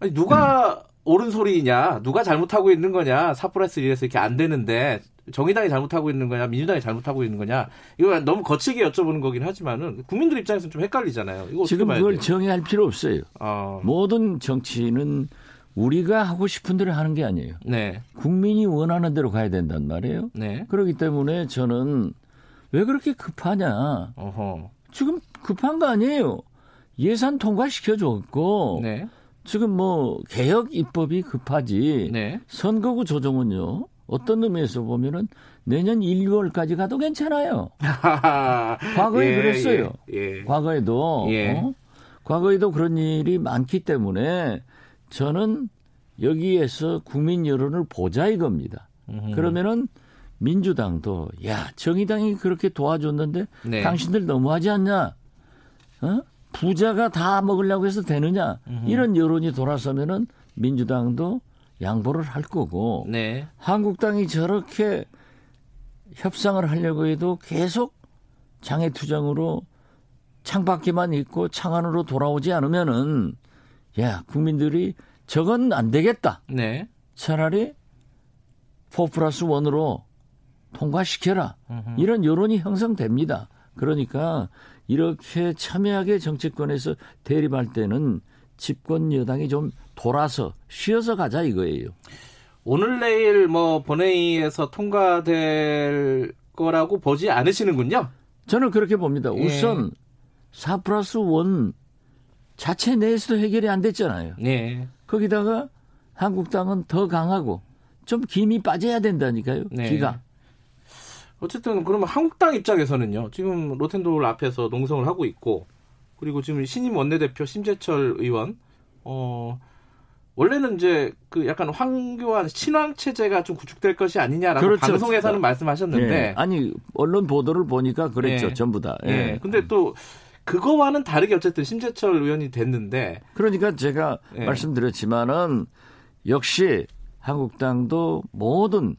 아니 누가 음. 옳은 소리냐, 누가 잘못하고 있는 거냐, 사프라스 이래서 이렇게 안 되는데 정의당이 잘못하고 있는 거냐, 민주당이 잘못하고 있는 거냐, 이거 너무 거칠게 여쭤보는 거긴 하지만은 국민들 입장에서는 좀 헷갈리잖아요. 이거 지금 그걸 정의할 필요 없어요. 어. 모든 정치는 우리가 하고 싶은 대로 하는 게 아니에요. 네. 국민이 원하는 대로 가야 된단 말이에요. 네. 그렇기 때문에 저는 왜 그렇게 급하냐. 어허. 지금 급한 거 아니에요. 예산 통과시켜 줬고 네. 지금 뭐 개혁 입법이 급하지 네. 선거구 조정은요 어떤 의미에서 보면은 내년 1, 2월까지 가도 괜찮아요. <laughs> 과거에 예, 그랬어요. 예, 예. 과거에도 예. 어? 과거에도 그런 일이 많기 때문에 저는 여기에서 국민 여론을 보자 이겁니다. 음흠. 그러면은 민주당도 야 정의당이 그렇게 도와줬는데 네. 당신들 너무하지 않냐? 어? 부자가 다 먹으려고 해서 되느냐 음흠. 이런 여론이 돌아서면은 민주당도 양보를 할 거고 네. 한국당이 저렇게 협상을 하려고 해도 계속 장애 투쟁으로 창밖에만 있고 창 안으로 돌아오지 않으면은 야 국민들이 저건 안 되겠다. 네. 차라리 4 플러스 1으로 통과시켜라. 음흠. 이런 여론이 형성됩니다. 그러니까 이렇게 참여하게 정치권에서 대립할 때는 집권 여당이 좀 돌아서 쉬어서 가자 이거예요. 오늘 내일 뭐 본회의에서 통과될 거라고 보지 않으시는군요. 저는 그렇게 봅니다. 예. 우선 4 플러스 1 자체 내에서도 해결이 안 됐잖아요. 네. 거기다가 한국당은 더 강하고 좀 김이 빠져야 된다니까요. 네. 기가. 어쨌든 그러면 한국당 입장에서는요. 지금 로텐도를 앞에서 농성을 하고 있고 그리고 지금 신임 원내대표 심재철 의원 어 원래는 이제 그 약간 황교안 친황 체제가 좀 구축될 것이 아니냐라고 그렇죠. 방송에서는 말씀하셨는데 네. 아니 언론 보도를 보니까 그랬죠 네. 전부 다. 예. 네. 근데 또 그거와는 다르게 어쨌든 심재철 의원이 됐는데 그러니까 제가 예. 말씀드렸지만은 역시 한국당도 모든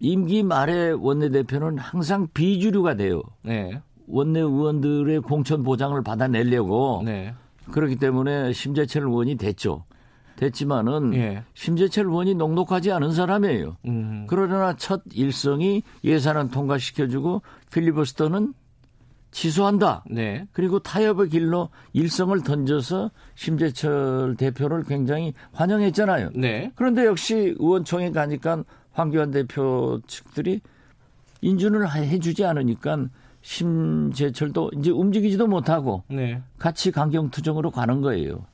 임기 말에 원내대표는 항상 비주류가 돼요. 네. 원내 의원들의 공천 보장을 받아내려고 네. 그렇기 때문에 심재철 의원이 됐죠. 됐지만은 예. 심재철 의원이 녹록하지 않은 사람이에요. 음. 그러나 첫 일성이 예산안 통과시켜주고 필리버스터는 취소한다. 네. 그리고 타협의 길로 일성을 던져서 심재철 대표를 굉장히 환영했잖아요. 네. 그런데 역시 의원총회 가니까 황교안 대표 측들이 인준을 해주지 않으니까 심재철도 이제 움직이지도 못하고 네. 같이 강경투정으로 가는 거예요.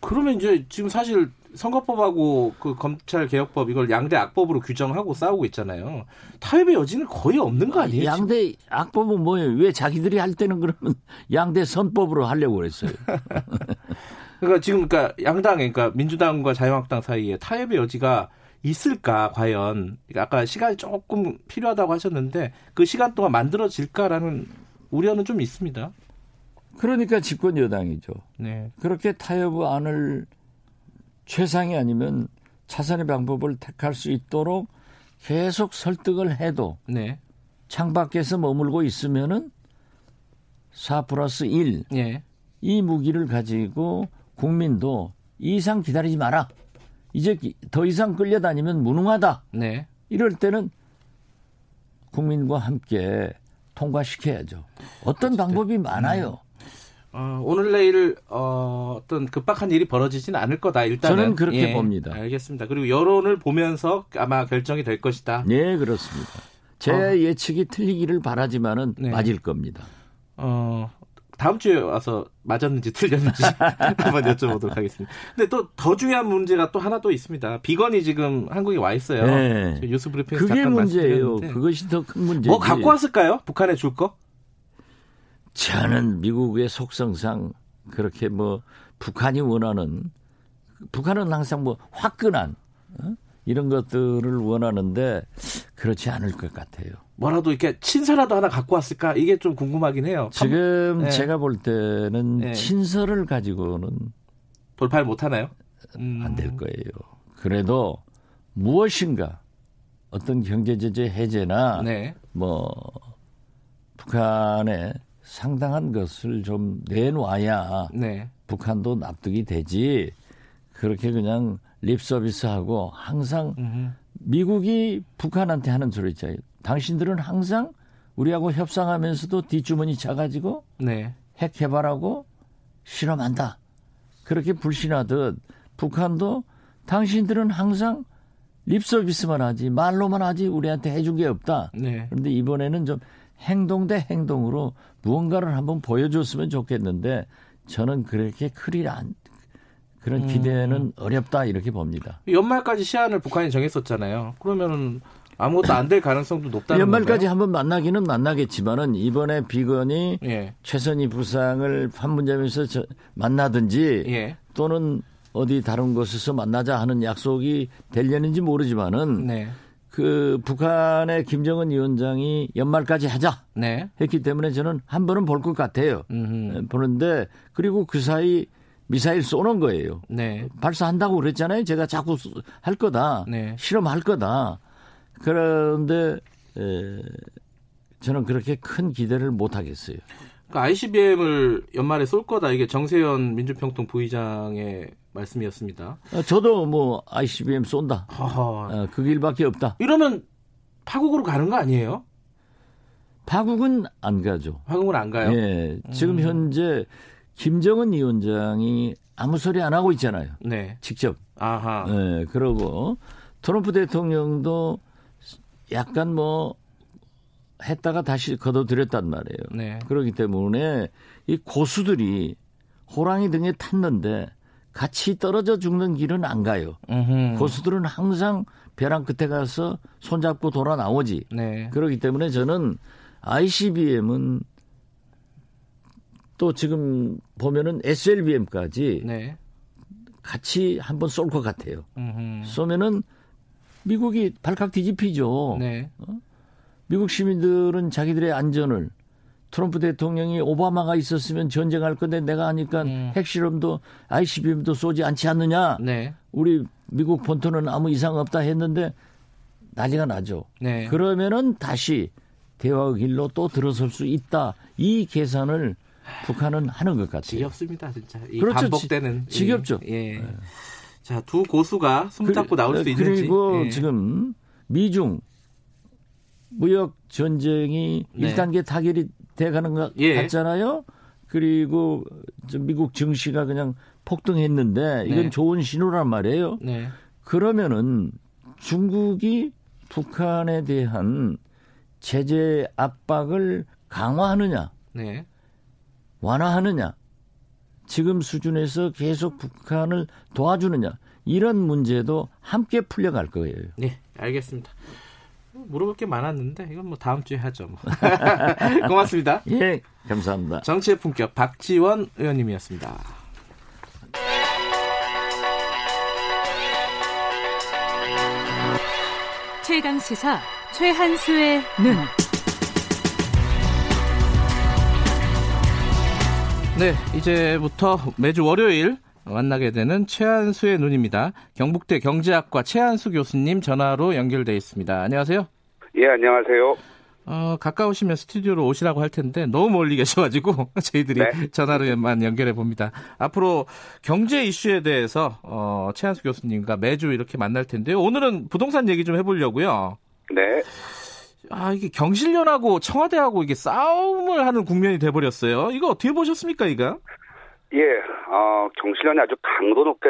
그러면 이제 지금 사실 선거법하고 그 검찰 개혁법 이걸 양대 악법으로 규정하고 싸우고 있잖아요. 타협의 여지는 거의 없는 거 아니에요? 양대 지금? 악법은 뭐예요? 왜 자기들이 할 때는 그러면 양대 선법으로 하려고 그랬어요. <laughs> 그러니까 지금 그러니까 양당 그러니까 민주당과 자유한국당 사이에 타협의 여지가 있을까 과연 아까 시간이 조금 필요하다고 하셨는데 그 시간 동안 만들어질까라는 우려는 좀 있습니다. 그러니까 집권 여당이죠. 네. 그렇게 타협안을 최상이 아니면 차선의 방법을 택할 수 있도록 계속 설득을 해도 네. 창밖에서 머물고 있으면은 4 플러스 1. 네. 이 무기를 가지고 국민도 이상 기다리지 마라. 이제 더 이상 끌려다니면 무능하다. 네. 이럴 때는 국민과 함께 통과시켜야죠. 어떤 방법이 많아요. 어, 오늘 내일 어, 어떤 급박한 일이 벌어지지는 않을 거다. 일단은 저는 그렇게 예, 봅니다. 알겠습니다. 그리고 여론을 보면서 아마 결정이 될 것이다. 네, 그렇습니다. 제 어. 예측이 틀리기를 바라지만은 네. 맞을 겁니다. 어, 다음 주에 와서 맞았는지 틀렸는지 <laughs> 한번 여쭤보도록 하겠습니다. 근데 또 더 중요한 문제가 또 하나 또 있습니다. 비건이 지금 한국에 와 있어요. 네. 뉴스 브리핑에서 그게 문제예요. 그것이 더 큰 문제지. 뭐 갖고 왔을까요? 북한에 줄 거? 저는 미국의 속성상 그렇게 뭐 북한이 원하는 북한은 항상 뭐 화끈한 어? 이런 것들을 원하는데 그렇지 않을 것 같아요. 뭐라도 이렇게 친서라도 하나 갖고 왔을까 이게 좀 궁금하긴 해요. 지금 네. 제가 볼 때는 네. 친서를 가지고는 돌파를 못 하나요? 음. 안될 거예요. 그래도 무엇인가 어떤 경제 제재 해제나 네. 뭐 북한의 상당한 것을 좀 내놓아야 네. 북한도 납득이 되지 그렇게 그냥 립 서비스하고 항상 음흠. 미국이 북한한테 하는 소리 있잖아요. 당신들은 항상 우리하고 협상하면서도 뒷주머니 차가지고 네. 핵 개발하고 실험한다. 그렇게 불신하듯 북한도 당신들은 항상 립 서비스만 하지 말로만 하지 우리한테 해준 게 없다. 네. 그런데 이번에는 좀 행동 대 행동으로 무언가를 한번 보여줬으면 좋겠는데 저는 그렇게 크리 안 그런 음. 기대는 음. 어렵다 이렇게 봅니다. 연말까지 시한을 북한이 정했었잖아요. 그러면은 아무것도 안 될 가능성도 높다는 연말까지 한번 만나기는 만나겠지만은 이번에 비건이 예. 최선희 부상을 판문점에서 저, 만나든지 예. 또는 어디 다른 곳에서 만나자 하는 약속이 되려는지 모르지만은 네. 그 북한의 김정은 위원장이 연말까지 하자 네. 했기 때문에 저는 한 번은 볼 것 같아요. 음흠. 예, 보는데 그리고 그 사이 미사일 쏘는 거예요. 네. 발사한다고 그랬잖아요. 제가 자꾸 할 거다. 네. 실험할 거다. 그런데 에, 저는 그렇게 큰 기대를 못 하겠어요. 그러니까 ICBM을 연말에 쏠 거다. 이게 정세현 민주평통 부의장의 말씀이었습니다. 어, 저도 뭐 ICBM 쏜다. 어, 그 길밖에 없다. 이러면 파국으로 가는 거 아니에요? 파국은 안 가죠. 파국은 안 가요? 예. 지금 음. 현재 김정은 위원장이 아무 소리 안 하고 있잖아요. 네. 직접. 아하. 예. 그러고 트럼프 대통령도 약간 뭐 했다가 다시 걷어들였단 말이에요. 네. 그렇기 때문에 이 고수들이 호랑이 등에 탔는데 같이 떨어져 죽는 길은 안 가요. 음흠. 고수들은 항상 벼랑 끝에 가서 손잡고 돌아 나오지. 네. 그렇기 때문에 저는 ICBM은 또 지금 보면은 SLBM까지 네. 같이 한번 쏠 것 같아요. 음흠. 쏘면은 미국이 발칵 뒤집히죠. 네. 어? 미국 시민들은 자기들의 안전을 트럼프 대통령이 오바마가 있었으면 전쟁할 건데 내가 하니까 음. 핵실험도 ICBM도 쏘지 않지 않느냐. 네. 우리 미국 본토는 아무 이상 없다 했는데 난리가 나죠. 네. 그러면은 다시 대화의 길로 또 들어설 수 있다. 이 계산을 북한은 하는 것 같아요. 지겹습니다, 진짜. 이 그렇죠. 반복되는. 지, 겹죠 예. 네. 자, 두 고수가 숨잡고 나올 수 있는지. 그리고 예. 지금 미중 무역 전쟁이 네. 1단계 타결이 돼 가는 것 예. 같잖아요. 그리고 미국 증시가 그냥 폭등했는데 이건 네. 좋은 신호란 말이에요. 네. 그러면은 중국이 북한에 대한 제재 압박을 강화하느냐, 네. 완화하느냐, 지금 수준에서 계속 북한을 도와주느냐 이런 문제도 함께 풀려갈 거예요. 네, 알겠습니다. 물어볼 게 많았는데 이건 뭐 다음 주에 하죠. 뭐. <laughs> 고맙습니다. 예, 감사합니다. 정치의 품격 박지원 의원님이었습니다. 최강 시사 최한수의 눈. 네, 이제부터 매주 월요일 만나게 되는 최한수의 눈입니다. 경북대 경제학과 최한수 교수님 전화로 연결돼 있습니다. 안녕하세요. 예, 안녕하세요. 어, 가까우시면 스튜디오로 오시라고 할 텐데 너무 멀리 계셔가지고 <laughs> 저희들이 네. 전화로만 연결해 봅니다. 앞으로 경제 이슈에 대해서 어, 최한수 교수님과 매주 이렇게 만날 텐데요. 오늘은 부동산 얘기 좀 해보려고요. 네. 아 이게 경실련하고 청와대하고 이게 싸움을 하는 국면이 돼버렸어요. 이거 어떻게 보셨습니까, 이거? 예, 어, 경실련이 아주 강도 높게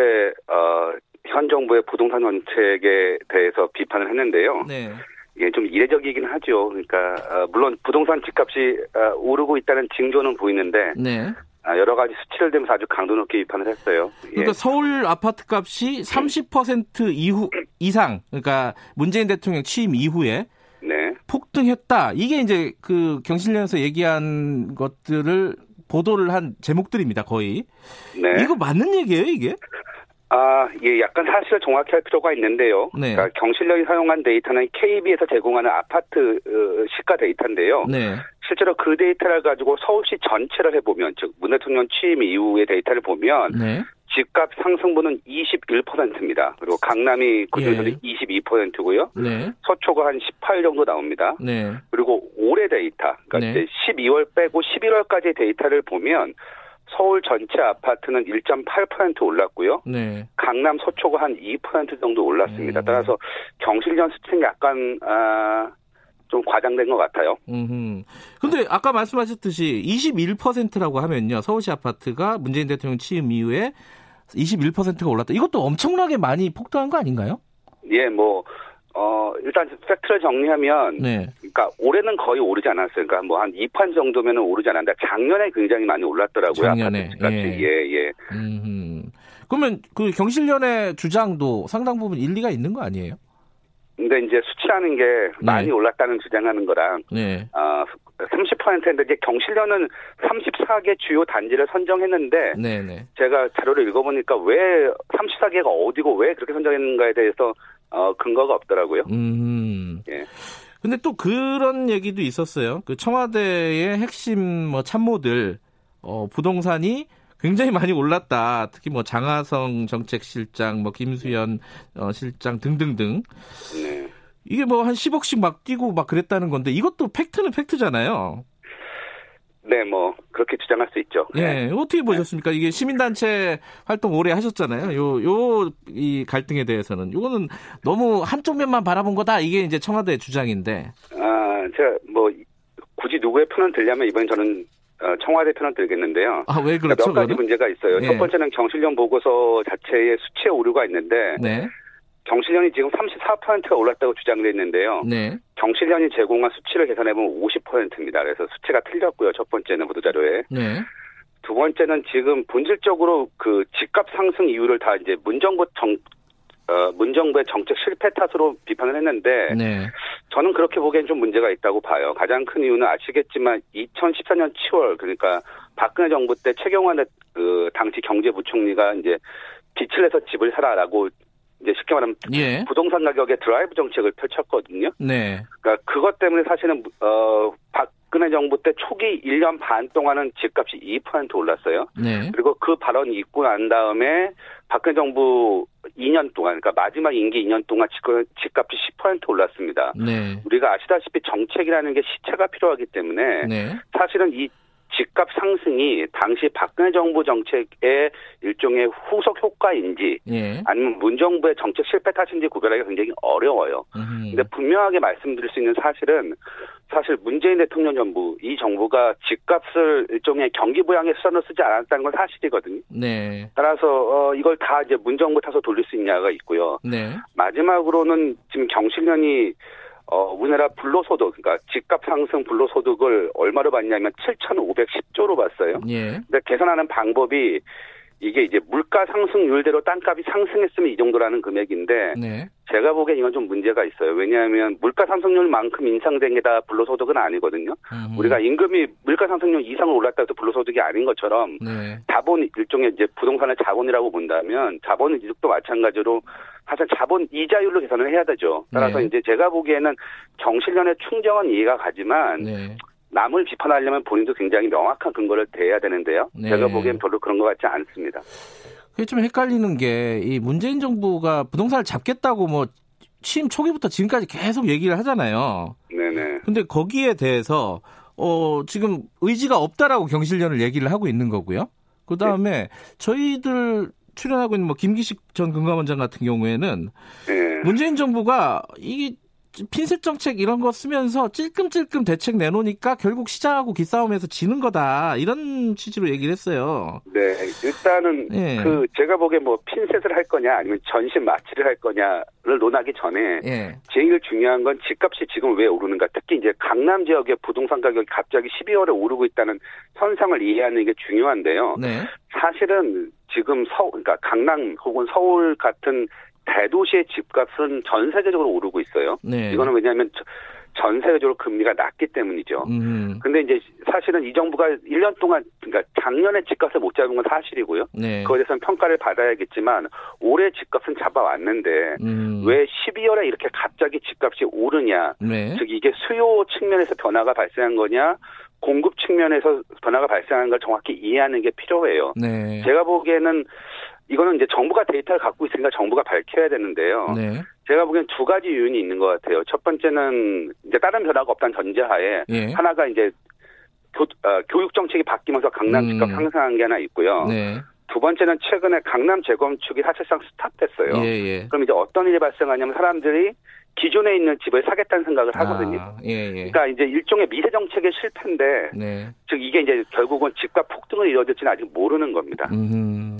어, 현 정부의 부동산 정책에 대해서 비판을 했는데요. 네. 예, 좀 이례적이긴 하죠. 그러니까 어, 물론 부동산 집값이 어, 오르고 있다는 징조는 보이는데 네. 아, 여러 가지 수치를 대면서 아주 강도 높게 비판을 했어요. 예. 그러니까 서울 아파트 값이 30% 이후 이상, 그러니까 문재인 대통령 취임 이후에 네. 폭등했다. 이게 이제 그 경실련에서 얘기한 것들을 보도를 한 제목들입니다, 거의. 네. 이거 맞는 얘기예요, 이게? 아, 예, 약간 사실을 정확히 할 필요가 있는데요. 네. 그러니까 경실련이 사용한 데이터는 KB에서 제공하는 아파트 어, 시가 데이터인데요. 네. 실제로 그 데이터를 가지고 서울시 전체를 해보면, 즉, 문 대통령 취임 이후의 데이터를 보면, 네. 집값 상승분은 21%입니다. 그리고 강남이 그중에서도 예. 22%고요. 네. 서초가 한 18 정도 나옵니다. 네. 그리고 올해 데이터, 그러니까 네. 12월 빼고 11월까지 데이터를 보면 서울 전체 아파트는 1.8% 올랐고요. 네. 강남 서초가 한 2% 정도 올랐습니다. 음. 따라서 경실련 수치는 약간 아, 좀 과장된 것 같아요. 음. 근데 아까 말씀하셨듯이 21%라고 하면요. 서울시 아파트가 문재인 대통령 취임 이후에 21%가 올랐다. 이것도 엄청나게 많이 폭등한 거 아닌가요? 예, 뭐, 어, 일단 팩트를 정리하면, 네. 그러니까 올해는 거의 오르지 않았어요. 그러니까 뭐 한 2판 정도면 오르지 않았는데 작년에 굉장히 많이 올랐더라고요. 작년에. 예. 예, 예. 음 그러면 그 경실련의 주장도 상당 부분 일리가 있는 거 아니에요? 근데 이제 수치라는 게 네. 많이 올랐다는 주장하는 거랑 네. 어, 30%인데 이제 경실련은 34개 주요 단지를 선정했는데 네네. 네. 제가 자료를 읽어보니까 왜 34개가 어디고 왜 그렇게 선정했는가에 대해서 어, 근거가 없더라고요. 음. 예. 근데 또 그런 얘기도 있었어요. 그 청와대의 핵심 뭐 참모들 어, 부동산이 굉장히 많이 올랐다. 특히 뭐 장하성 정책실장, 뭐 김수현 어, 실장 등등등. 네. 이게 뭐 한 10억씩 막 뛰고 막 그랬다는 건데 이것도 팩트는 팩트잖아요. 네, 뭐 그렇게 주장할 수 있죠. 네, 네. 어떻게 보셨습니까? 이게 시민단체 활동 오래 하셨잖아요. 요 요 이 갈등에 대해서는 이거는 너무 한쪽 면만 바라본 거다. 이게 이제 청와대 주장인데. 아, 제가 뭐 굳이 누구의 편을 들려면 이번 저는 어, 청와대 편을 들겠는데요. 아, 왜 그렇죠? 몇 가지 그거는? 문제가 있어요. 네. 첫 번째는 경실련 보고서 자체에 수치에 오류가 있는데 네. 경실련이 지금 34%가 올랐다고 주장돼 있는데요. 네. 경실련이 제공한 수치를 계산해 보면 50%입니다. 그래서 수치가 틀렸고요. 첫 번째는 보도자료에. 네. 두 번째는 지금 본질적으로 그 집값 상승 이유를 다 이제 문정부 정 어, 문정부의 정책 실패 탓으로 비판을 했는데 네. 저는 그렇게 보기엔 좀 문제가 있다고 봐요. 가장 큰 이유는 아시겠지만 2014년 7월 그러니까 박근혜 정부 때 최경환 그 당시 경제부총리가 이제 빛을 내서 집을 사라라고 이제 쉽게 말하면 예. 부동산 가격의 드라이브 정책을 펼쳤거든요. 네. 그러니까 그것 때문에 사실은 어 박근혜 정부 때 초기 1년 반 동안은 집값이 2% 올랐어요. 네. 그리고 그 발언이 있고 난 다음에 박근혜 정부 2년 동안, 그러니까 마지막 임기 2년 동안 집값이 10% 올랐습니다. 네. 우리가 아시다시피 정책이라는 게 시차가 필요하기 때문에 네. 사실은 이 집값 상승이 당시 박근혜 정부 정책의 일종의 후속 효과인지 예. 아니면 문 정부의 정책 실패 탓인지 구별하기가 굉장히 어려워요. 그런데 분명하게 말씀드릴 수 있는 사실은 사실 문재인 대통령 정부 이 정부가 집값을 일종의 경기 부양의 수단으로 쓰지 않았다는 건 사실이거든요. 네. 따라서 어, 이걸 다 이제 문 정부 탓으로 돌릴 수 있냐가 있고요. 네. 마지막으로는 지금 경실련이 어, 우리나라 불로소득, 그러니까 집값 상승 불로소득을 얼마로 봤냐면 7,510조로 봤어요. 예. 근데 계산하는 방법이 이게 이제 물가 상승률대로 땅값이 상승했으면 이 정도라는 금액인데 네. 제가 보기엔 이건 좀 문제가 있어요. 왜냐하면 물가 상승률만큼 인상된 게 다 불로소득은 아니거든요. 음. 우리가 임금이 물가 상승률 이상을 올랐다 해도 불로소득이 아닌 것처럼 네. 자본 일종의 이제 부동산의 자본이라고 본다면 자본 이득도 마찬가지로 사실 자본 이자율로 계산을 해야 되죠. 따라서 네. 이제 제가 보기에는 경실련의 충정은 이해가 가지만 네. 남을 비판하려면 본인도 굉장히 명확한 근거를 대야 되는데요. 네. 제가 보기엔 별로 그런 것 같지 않습니다. 그게 좀 헷갈리는 게 이 문재인 정부가 부동산을 잡겠다고 뭐 취임 초기부터 지금까지 계속 얘기를 하잖아요. 네네. 근데 거기에 대해서 어 지금 의지가 없다라고 경실련을 얘기를 하고 있는 거고요. 그 다음에 네. 저희들 출연하고 있는 뭐 김기식 전 금감원장 같은 경우에는 네. 문재인 정부가 이 핀셋 정책 이런 거 쓰면서 찔끔찔끔 대책 내놓으니까 결국 시장하고 기싸움에서 지는 거다 이런 취지로 얘기를 했어요. 네, 일단은 예. 그 제가 보기에 뭐 핀셋을 할 거냐 아니면 전신 마취를 할 거냐를 논하기 전에 예. 제일 중요한 건 집값이 지금 왜 오르는가. 특히 이제 강남 지역의 부동산 가격이 갑자기 12월에 오르고 있다는 현상을 이해하는 게 중요한데요. 네. 사실은 지금 서 그러니까 강남 혹은 서울 같은 대도시의 집값은 전 세계적으로 오르고 있어요. 네. 이거는 왜냐하면 전 세계적으로 금리가 낮기 때문이죠. 음. 근데 이제 사실은 이 정부가 1년 동안 그러니까 작년에 집값을 못 잡은 건 사실이고요. 네. 그거에 대해서는 평가를 받아야겠지만 올해 집값은 잡아왔는데 음. 왜 12월에 이렇게 갑자기 집값이 오르냐? 네. 즉 이게 수요 측면에서 변화가 발생한 거냐? 공급 측면에서 변화가 발생한 걸 정확히 이해하는 게 필요해요. 네. 제가 보기에는 이거는 이제 정부가 데이터를 갖고 있으니까 정부가 밝혀야 되는데요. 네. 제가 보기엔 두 가지 요인이 있는 것 같아요. 첫 번째는 이제 다른 변화가 없다는 전제하에 예. 하나가 이제 교, 어, 교육 정책이 바뀌면서 강남 집값 음. 상승한 게 하나 있고요. 네. 두 번째는 최근에 강남 재건축이 사실상 스탑됐어요. 예, 예. 그럼 이제 어떤 일이 발생하냐면 사람들이 기존에 있는 집을 사겠다는 생각을 아, 하거든요. 아, 예, 예. 그러니까 이제 일종의 미세 정책의 실패인데, 네. 즉 이게 이제 결국은 집값 폭등을 이어질지는 아직 모르는 겁니다. 음,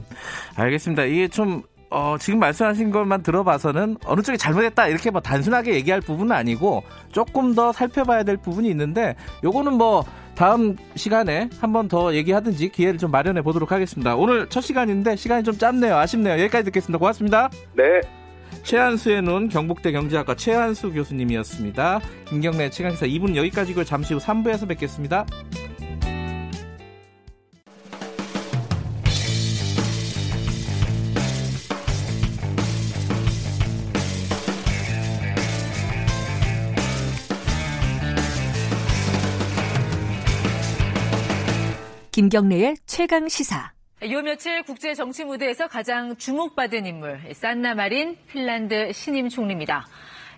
알겠습니다. 이게 좀 어, 지금 말씀하신 것만 들어봐서는 어느 쪽이 잘못했다 이렇게 뭐 단순하게 얘기할 부분은 아니고 조금 더 살펴봐야 될 부분이 있는데 요거는 뭐 다음 시간에 한번 더 얘기하든지 기회를 좀 마련해 보도록 하겠습니다. 오늘 첫 시간인데 시간이 좀 짧네요. 아쉽네요. 여기까지 듣겠습니다. 고맙습니다. 네. 최한수의 눈 경북대 경제학과 최한수 교수님이었습니다. 김경래 최강사 2분 여기까지고 잠시 후 3부에서 뵙겠습니다. 김경래의 최강 시사. 요 며칠 국제 정치 무대에서 가장 주목받은 인물 산나 마린 핀란드 신임 총리입니다.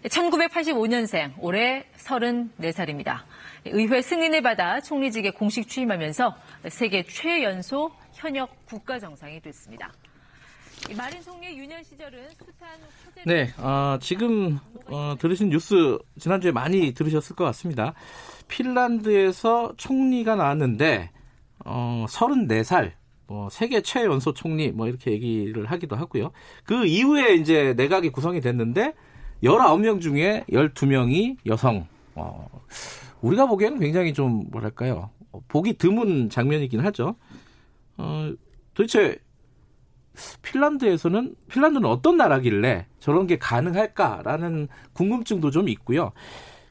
1985년생, 올해 34살입니다. 의회 승인을 받아 총리직에 공식 취임하면서 세계 최연소 현역 국가 정상이 됐습니다. 마린 총리의 유년 시절은 숱한. 네, 어, 지금 어, 들으신 뉴스 지난주에 많이 들으셨을 것 같습니다. 핀란드에서 총리가 나왔는데 어, 34살 뭐 세계 최연소 총리 뭐 이렇게 얘기를 하기도 하고요. 그 이후에 이제 내각이 구성이 됐는데 19명 중에 12명이 여성. 어, 우리가 보기에는 굉장히 좀 뭐랄까요? 보기 드문 장면이긴 하죠. 어, 도대체 핀란드에서는 핀란드는 어떤 나라길래 저런 게 가능할까라는 궁금증도 좀 있고요.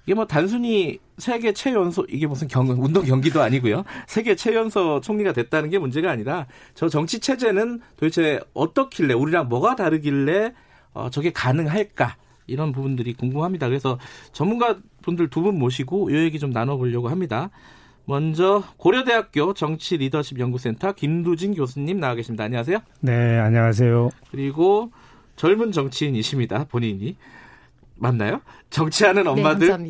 이게 뭐 단순히 세계 최연소 이게 무슨 경, 운동 경기도 아니고요. 세계 최연소 총리가 됐다는 게 문제가 아니라 저 정치 체제는 도대체 어떻길래 우리랑 뭐가 다르길래 어, 저게 가능할까? 이런 부분들이 궁금합니다. 그래서 전문가 분들 두 분 모시고 이 얘기 좀 나눠보려고 합니다. 먼저 고려대학교 정치 리더십 연구센터 김두진 교수님 나와 계십니다. 안녕하세요. 네, 안녕하세요. 그리고 젊은 정치인이십니다. 본인이. 맞나요? 정치하는 네, 엄마들 네,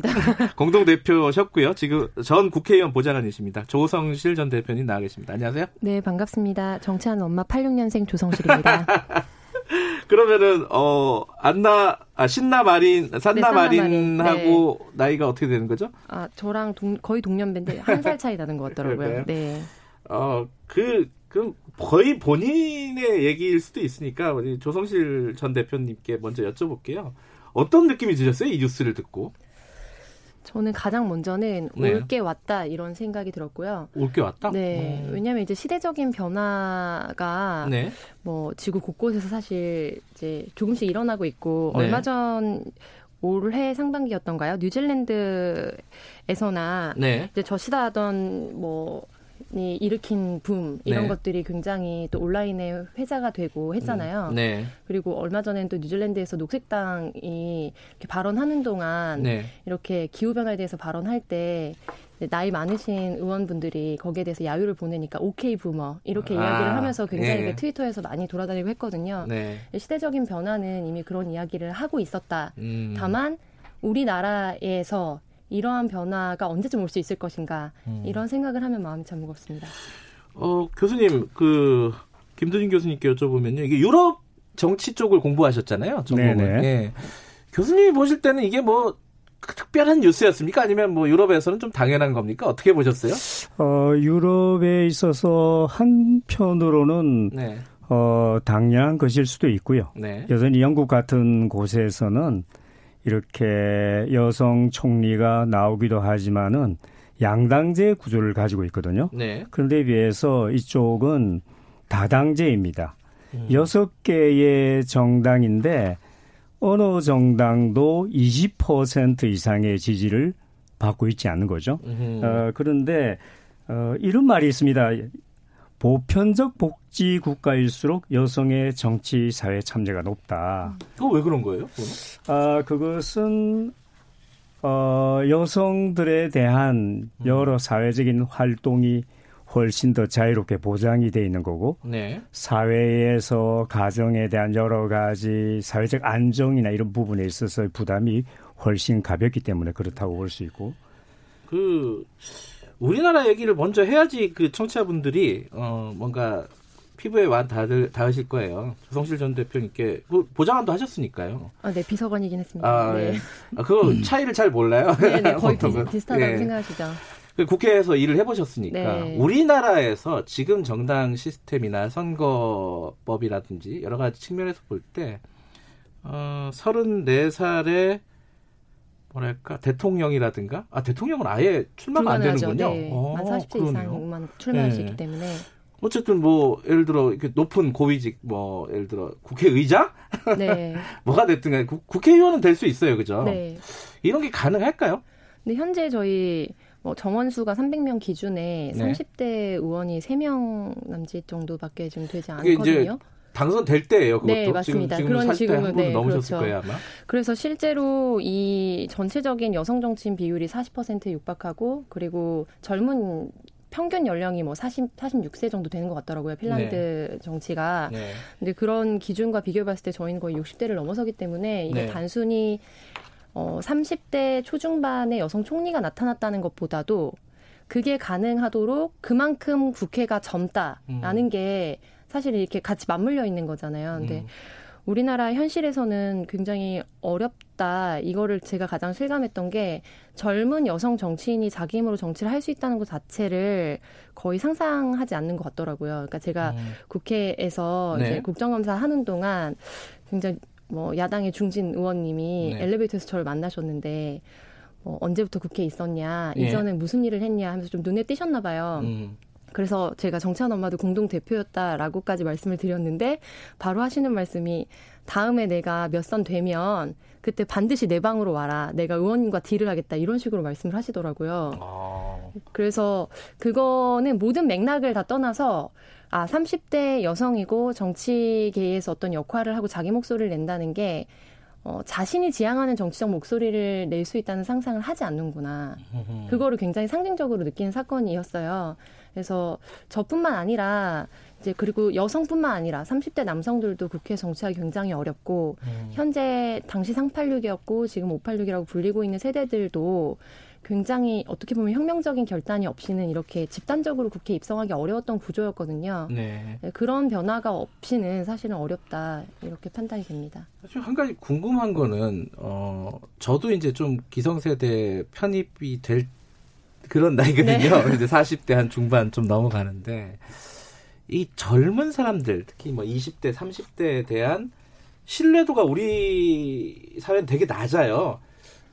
공동 대표셨고요. 지금 전 국회의원 보좌관이십니다. 조성실 전 대표님 나와 계십니다. 안녕하세요. 네, 반갑습니다. 정치하는 엄마 86년생 조성실입니다. <laughs> 그러면은 어 안나 아 신나 마린 산나 네, 마린하고 네. 나이가 어떻게 되는 거죠? 아 저랑 동, 거의 동년배인데 한 살 차이 나는 것 같더라고요. 네. 어그 그럼 거의 본인의 얘기일 수도 있으니까 우리 조성실 전 대표님께 먼저 여쭤볼게요. 어떤 느낌이 드셨어요? 이 뉴스를 듣고? 저는 가장 먼저는 네. 올게 왔다 이런 생각이 들었고요. 올게 왔다? 네. 음. 왜냐하면 이제 시대적인 변화가 네. 뭐 지구 곳곳에서 사실 이제 조금씩 일어나고 있고 네. 얼마 전 올해 상반기였던가요? 뉴질랜드에서나 네. 이제 저시다 하던 뭐이 일으킨 붐 이런 네. 것들이 굉장히 또 온라인에 회자가 되고 했잖아요. 음. 네. 그리고 얼마 전에는 또 뉴질랜드에서 녹색당이 이렇게 발언하는 동안 네. 이렇게 기후 변화에 대해서 발언할 때 나이 많으신 의원분들이 거기에 대해서 야유를 보내니까 오케이 부머 이렇게 아, 이야기를 하면서 굉장히 네. 트위터에서 많이 돌아다니고 했거든요. 네. 시대적인 변화는 이미 그런 이야기를 하고 있었다. 음. 다만 우리나라에서 이러한 변화가 언제쯤 올 수 있을 것인가 음. 이런 생각을 하면 마음이 참 무겁습니다. 어 교수님 그 김도진 교수님께 여쭤보면요 이게 유럽 정치 쪽을 공부하셨잖아요. 전공을. 예. 교수님이 보실 때는 이게 뭐 특별한 뉴스였습니까? 아니면 뭐 유럽에서는 좀 당연한 겁니까? 어떻게 보셨어요? 어, 유럽에 있어서 한편으로는 네. 어, 당연한 것일 수도 있고요. 네. 여전히 영국 같은 곳에서는 이렇게 여성 총리가 나오기도 하지만은 양당제 구조를 가지고 있거든요. 네. 그런데 비해서 이쪽은 다당제입니다. 음. 여섯 음. 개의 정당인데 어느 정당도 20% 이상의 지지를 받고 있지 않는 거죠. 어, 그런데 어, 이런 말이 있습니다. 보편적 복지 국가일수록 여성의 정치 사회 참여가 높다. 그거 왜 그런 거예요? 그거는? 아 그것은 어, 여성들에 대한 음. 여러 사회적인 활동이 훨씬 더 자유롭게 보장이 돼 있는 거고 네. 사회에서 가정에 대한 여러 가지 사회적 안정이나 이런 부분에 있어서 부담이 훨씬 가볍기 때문에 그렇다고 볼 수 있고 그 우리나라 얘기를 먼저 해야지 그 청취자분들이 어 뭔가 피부에 완 닿을, 닿으실 거예요. 조성실 전 대표님께 그 보장안도 하셨으니까요. 아, 네, 비서관이긴 했습니다. 아, 네. 네. 아, 그거 차이를 잘 몰라요. 네, 네, 거의 비, 비슷하다고 네. 생각하시죠. 그 국회에서 일을 해보셨으니까 네. 우리나라에서 지금 정당 시스템이나 선거법이라든지 여러 가지 측면에서 볼 때 어, 34살에 뭐랄까 대통령이라든가 아 대통령은 아예 출마가 안 되는군요. 네. 만 40세 이상만 출마할 네. 수 있기 때문에 어쨌든 뭐 예를 들어 이렇게 높은 고위직 뭐 예를 들어 국회의장 네. <laughs> 뭐가 됐든 간에 국회의원은 될 수 있어요, 그죠? 네. 이런 게 가능할까요? 네, 현재 저희 뭐 정원 수가 300명 기준에 네. 30대 의원이 3명 남짓 정도밖에 좀 되지 않거든요. 당선될 때예요. 그것도 네, 맞습니다. 지금, 그런 지금은 네, 넘으셨을 그렇죠. 거예요, 아마. 그래서 실제로 이 전체적인 여성 정치인 비율이 40%에 육박하고 그리고 젊은 평균 연령이 뭐 40, 46세 정도 되는 것 같더라고요. 핀란드 네. 정치가. 네. 근데 그런 기준과 비교해 봤을 때 저희는 거의 60대를 넘어서기 때문에 이게 네. 단순히 어 30대 초중반의 여성 총리가 나타났다는 것보다도 그게 가능하도록 그만큼 국회가 젊다라는 음. 게 사실 이렇게 같이 맞물려 있는 거잖아요. 근데 음. 우리나라 현실에서는 굉장히 어렵다. 이거를 제가 가장 실감했던 게 젊은 여성 정치인이 자기 힘으로 정치를 할 수 있다는 것 자체를 거의 상상하지 않는 것 같더라고요. 그러니까 제가 음. 국회에서 네. 이제 국정감사 하는 동안 굉장히 뭐 야당의 중진 의원님이 네. 엘리베이터에서 저를 만나셨는데 뭐 언제부터 국회에 있었냐, 예. 이전에 무슨 일을 했냐 하면서 좀 눈에 띄셨나 봐요. 음. 그래서 제가 정치한 엄마도 공동 대표였다라고까지 말씀을 드렸는데 바로 하시는 말씀이 다음에 내가 몇 선 되면 그때 반드시 내 방으로 와라. 내가 의원님과 딜을 하겠다. 이런 식으로 말씀을 하시더라고요. 아. 그래서 그거는 모든 맥락을 다 떠나서 아, 30대 여성이고 정치계에서 어떤 역할을 하고 자기 목소리를 낸다는 게 어, 자신이 지향하는 정치적 목소리를 낼 수 있다는 상상을 하지 않는구나. 그거를 굉장히 상징적으로 느끼는 사건이었어요. 그래서 저뿐만 아니라 이제 그리고 여성뿐만 아니라 30대 남성들도 국회 정치하기 굉장히 어렵고 음. 현재 당시 상팔육이었고 지금 오팔육이라고 불리고 있는 세대들도 굉장히 어떻게 보면 혁명적인 결단이 없이는 이렇게 집단적으로 국회 입성하기 어려웠던 구조였거든요. 네. 네. 그런 변화가 없이는 사실은 어렵다 이렇게 판단이 됩니다. 사실 한 가지 궁금한 거는 어 저도 이제 좀 기성세대 편입이 될 그런 나이거든요. 네. 이제 40대 한 중반 좀 넘어가는데 이 젊은 사람들 특히 뭐 20대, 30대에 대한 신뢰도가 우리 사회는 되게 낮아요.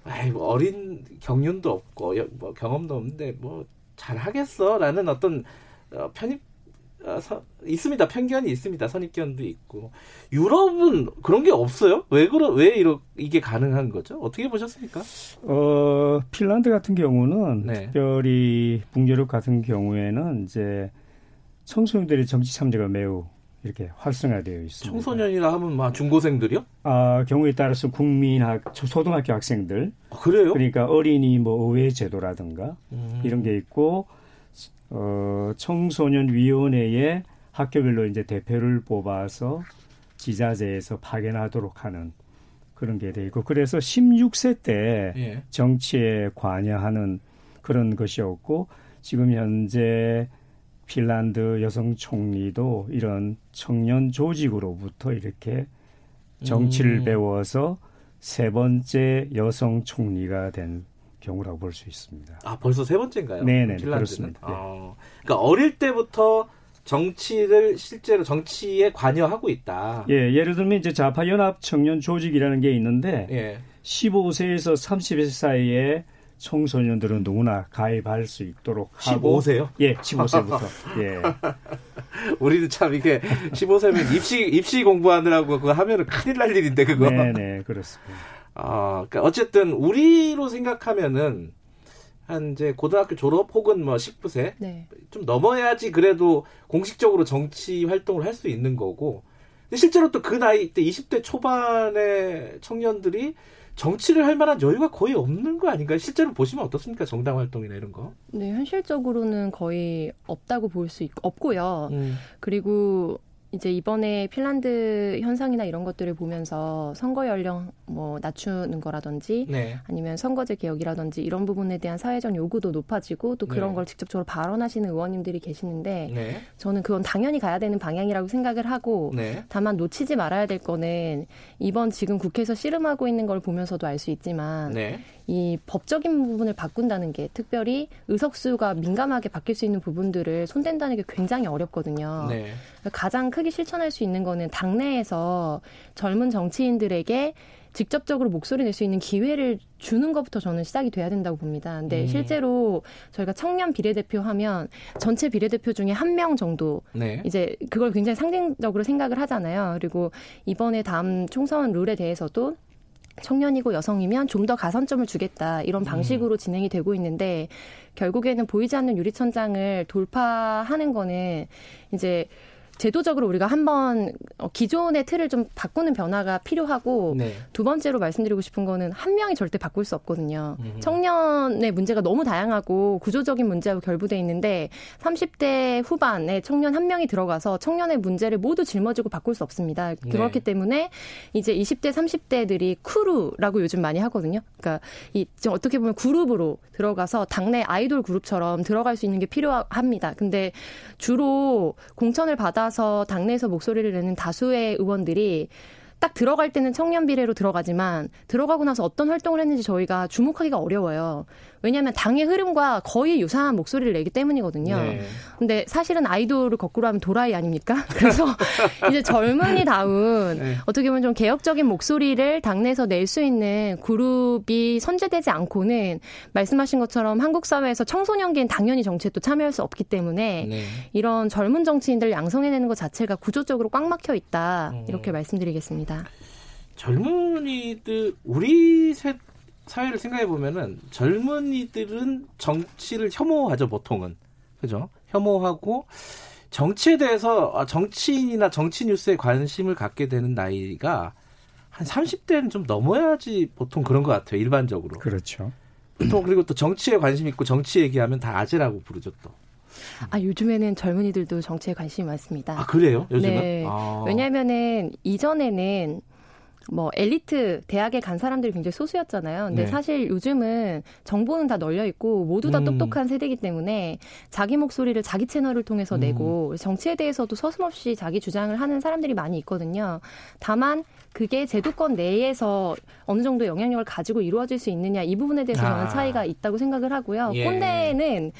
아이, 뭐 어린 경륜도 없고 뭐 경험도 없는데 뭐 잘하겠어라는 어떤 어, 편입 어, 서, 있습니다. 편견이 있습니다. 선입견도 있고 유럽은 그런 게 없어요? 왜 그러 왜 이러 이게 가능한 거죠? 어떻게 보셨습니까? 어 핀란드 같은 경우는 네. 특별히 북유럽 같은 경우에는 이제 청소년들의 정치 참여가 매우 이렇게 활성화되어 있습니다. 청소년이라 하면 막 중고생들이요? 아 경우에 따라서 국민학 초등학교 학생들. 아, 그래요? 그러니까 어린이 뭐 의회 제도라든가 음. 이런 게 있고 어 청소년 위원회에 학교별로 이제 대표를 뽑아서 지자체에서 파견하도록 하는 그런 게 돼 있고 그래서 16세 때 예. 정치에 관여하는 그런 것이었고 지금 현재 핀란드 여성 총리도 이런 청년 조직으로부터 이렇게 정치를 음. 배워서 세 번째 여성 총리가 된 경우라고 볼 수 있습니다. 아 벌써 세 번째인가요? 네네 핀란드는? 그렇습니다. 아, 그러니까 어릴 때부터 정치를 실제로 정치에 관여하고 있다. 예, 예를 들면 이제 좌파 연합 청년 조직이라는 게 있는데 예. 15세에서 30세 사이에 청소년들은 누구나 가입할 수 있도록 하고 15세요? 예, 15세부터. <laughs> 예. 우리는 참 이게 15세면 입시 입시 공부하느라고 그거 하면은 큰일 날 일인데 그거. 네, 네, 그렇습니다. 아, 그러니까 어쨌든 우리로 생각하면은 한 이제 고등학교 졸업 혹은 뭐 19세 네. 좀 넘어야지 그래도 공식적으로 정치 활동을 할 수 있는 거고. 근데 실제로 또 그 나이 때 20대 초반의 청년들이 정치를 할 만한 여유가 거의 없는 거 아닌가요? 실제로 보시면 어떻습니까? 정당 활동이나 이런 거? 네, 현실적으로는 거의 없다고 볼수 없고요. 음. 그리고 이제 이번에 핀란드 현상이나 이런 것들을 보면서 선거 연령 뭐 낮추는 거라든지 네. 아니면 선거제 개혁이라든지 이런 부분에 대한 사회적 요구도 높아지고 또 그런 네. 걸 직접적으로 발언하시는 의원님들이 계시는데 네. 저는 그건 당연히 가야 되는 방향이라고 생각을 하고 네. 다만 놓치지 말아야 될 거는 이번 지금 국회에서 씨름하고 있는 걸 보면서도 알 수 있지만 네. 이 법적인 부분을 바꾼다는 게 특별히 의석수가 민감하게 바뀔 수 있는 부분들을 손댄다는 게 굉장히 어렵거든요. 네. 가장 크게 실천할 수 있는 거는 당내에서 젊은 정치인들에게 직접적으로 목소리 낼 수 있는 기회를 주는 것부터 저는 시작이 돼야 된다고 봅니다. 근데 음. 실제로 저희가 청년 비례대표 하면 전체 비례대표 중에 한 명 정도 네. 이제 그걸 굉장히 상징적으로 생각을 하잖아요. 그리고 이번에 다음 총선 룰에 대해서도 청년이고 여성이면 좀 더 가산점을 주겠다 이런 음. 방식으로 음. 진행이 되고 있는데 결국에는 보이지 않는 유리천장을 돌파하는 거는 이제 제도적으로 우리가 한번 어, 기존의 틀을 좀 바꾸는 변화가 필요하고 네. 두 번째로 말씀드리고 싶은 거는 한 명이 절대 바꿀 수 없거든요. 음. 청년의 문제가 너무 다양하고 구조적인 문제하고 결부돼 있는데 30대 후반에 청년 한 명이 들어가서 청년의 문제를 모두 짊어지고 바꿀 수 없습니다. 네. 그렇기 때문에 이제 20대 30대들이 크루라고 요즘 많이 하거든요. 그러니까 이 어떻게 보면 그룹으로 들어가서 당내 아이돌 그룹처럼 들어갈 수 있는 게 필요합니다. 근데 주로 공천을 받아 나서 당내에서 목소리를 내는 다수의 의원들이 딱 들어갈 때는 청년 비례로 들어가지만 들어가고 나서 어떤 활동을 했는지 저희가 주목하기가 어려워요. 왜냐하면 당의 흐름과 거의 유사한 목소리를 내기 때문이거든요. 네. 근데 사실은 아이돌을 거꾸로 하면 도라이 아닙니까? <laughs> 그래서 이제 젊은이다운 네. 어떻게 보면 좀 개혁적인 목소리를 당내에서 낼 수 있는 그룹이 선제되지 않고는 말씀하신 것처럼 한국 사회에서 청소년기엔 당연히 정치에 또 참여할 수 없기 때문에 네. 이런 젊은 정치인들 양성해내는 것 자체가 구조적으로 꽉 막혀 있다 음. 이렇게 말씀드리겠습니다. 젊은이들 우리 셋 사회를 생각해 보면은 젊은이들은 정치를 혐오하죠 보통은 그죠 혐오하고 정치에 대해서 아, 정치인이나 정치 뉴스에 관심을 갖게 되는 나이가 한 30대는 좀 넘어야지 보통 그런 것 같아요 일반적으로 그렇죠 보통 그리고 또 정치에 관심 있고 정치 얘기하면 다 아재라고 부르죠 또 아, 요즘에는 젊은이들도 정치에 관심이 많습니다. 아, 그래요? 요즘은? 네. 아. 왜냐면은 이전에는 뭐 엘리트 대학에 간 사람들이 굉장히 소수였잖아요. 근데 네. 사실 요즘은 정보는 다 널려 있고 모두 다 음. 똑똑한 세대이기 때문에 자기 목소리를 자기 채널을 통해서 음. 내고 정치에 대해서도 서슴없이 자기 주장을 하는 사람들이 많이 있거든요. 다만 그게 제도권 내에서 어느 정도 영향력을 가지고 이루어질 수 있느냐 이 부분에 대해서 저는 아. 차이가 있다고 생각을 하고요. 예. 꼰대는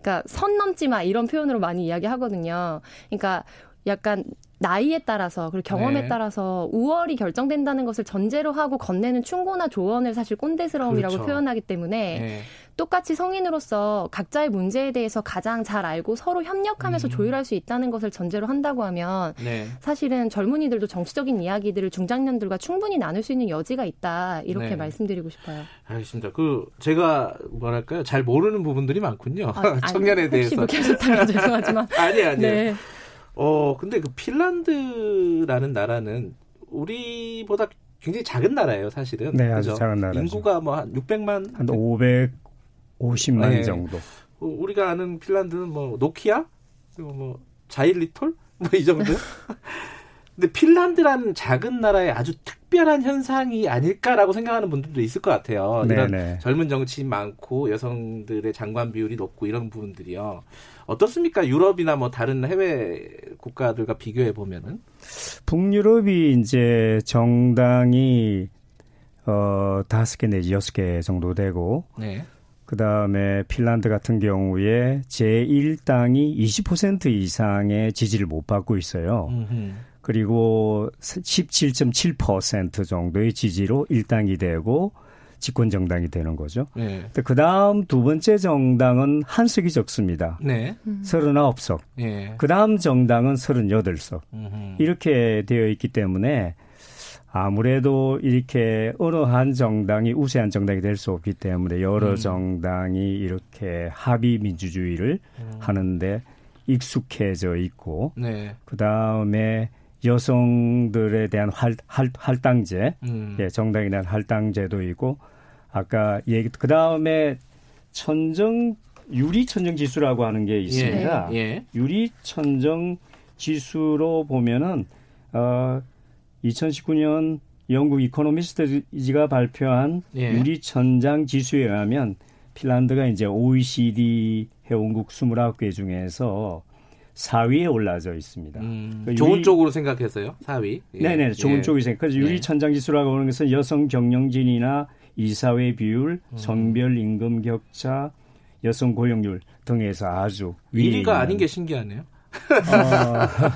그러니까 선 넘지 마 이런 표현으로 많이 이야기하거든요. 그러니까 약간 나이에 따라서 그리고 경험에 네. 따라서 우월이 결정된다는 것을 전제로 하고 건네는 충고나 조언을 사실 꼰대스러움이라고 그렇죠. 표현하기 때문에 네. 똑같이 성인으로서 각자의 문제에 대해서 가장 잘 알고 서로 협력하면서 음. 조율할 수 있다는 것을 전제로 한다고 하면 네. 사실은 젊은이들도 정치적인 이야기들을 중장년들과 충분히 나눌 수 있는 여지가 있다 이렇게 네. 말씀드리고 싶어요. 알겠습니다. 그 제가 뭐랄까요 잘 모르는 부분들이 많군요. 아, <laughs> 청년에 아니, 대해서. 혹시 <laughs> 죄송하지만. 아니 아니요. 네. 어, 근데 그 핀란드라는 나라는 우리보다 굉장히 작은 나라예요, 사실은. 네, 아주 그죠? 작은 나라죠. 인구가 뭐 한 600만 한 550만 네. 정도. 어, 우리가 아는 핀란드는 뭐 노키아 그리고 뭐 자일리톨 <laughs> 뭐 이 정도. <laughs> 근데 핀란드라는 작은 나라의 아주 특별한 현상이 아닐까라고 생각하는 분들도 있을 것 같아요. 네네. 이런 네. 젊은 정치인 많고 여성들의 장관 비율이 높고 이런 부분들이요. 어떻습니까? 유럽이나 뭐 다른 해외 국가들과 비교해 보면은 북유럽이 이제 정당이 어 다섯 개 내지 여섯 개 정도 되고 네. 그 다음에 핀란드 같은 경우에 제1당이 20% 이상의 지지를 못 받고 있어요. 음흠. 그리고 17.7% 정도의 지지로 1당이 되고 집권 정당이 되는 거죠. 네. 그 다음 두 번째 정당은 한 석이 적습니다. 네. 39석. 네. 그 다음 정당은 38석. 음흠. 이렇게 되어 있기 때문에 아무래도 이렇게 어느 한 정당이 우세한 정당이 될 수 없기 때문에 여러 음. 정당이 이렇게 합의 민주주의를 음. 하는데 익숙해져 있고 네. 그 다음에 여성들에 대한 할, 할, 할당제, 음. 예, 정당에 대한 할당제도 있고 아까 얘기 그 다음에 천정 유리 천정 지수라고 하는 게 있습니다. 예, 예. 유리 천정 지수로 보면은 어 2019년 영국 이코노미스트지가 발표한 예. 유리 천장 지수에 의하면 핀란드가 이제 OECD 회원국 29개 중에서 4위에 올라져 있습니다. 음, 그러니까 좋은 유리, 쪽으로 생각해서요? 4위? 예. 네네, 좋은 예. 쪽이 생각. 그래서 유리 예. 천장 지수라고 하는 것은 여성 경영진이나 이사회 비율, 음. 성별 임금 격차, 여성 고용률 등에서 아주 1위가 아닌 게 신기하네요. 어, <laughs>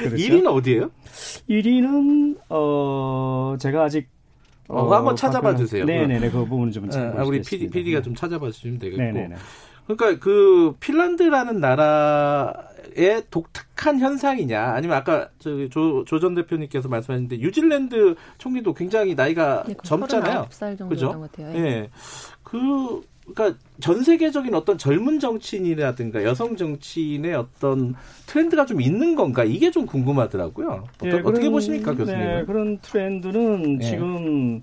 그렇죠? 1위는 어디예요? 1위는 어 제가 아직 어, 어 한번 찾아봐 주세요. 네네네 그 부분은 좀 네, 우리 PD, PD가 좀 찾아봐 주시면 되겠고. 네네네. 그러니까 그 핀란드라는 나라 의 독특한 현상이냐 아니면 아까 저기 조, 조전 대표님께서 말씀하셨는데 뉴질랜드 총리도 굉장히 나이가 네, 젊잖아요. 그죠? 예. 네. 그 그러니까 전 세계적인 어떤 젊은 정치인이라든가 여성 정치인의 어떤 트렌드가 좀 있는 건가 이게 좀 궁금하더라고요. 어떠, 네, 어떻게 보십니까, 교수님? 네, 그런 트렌드는 네. 지금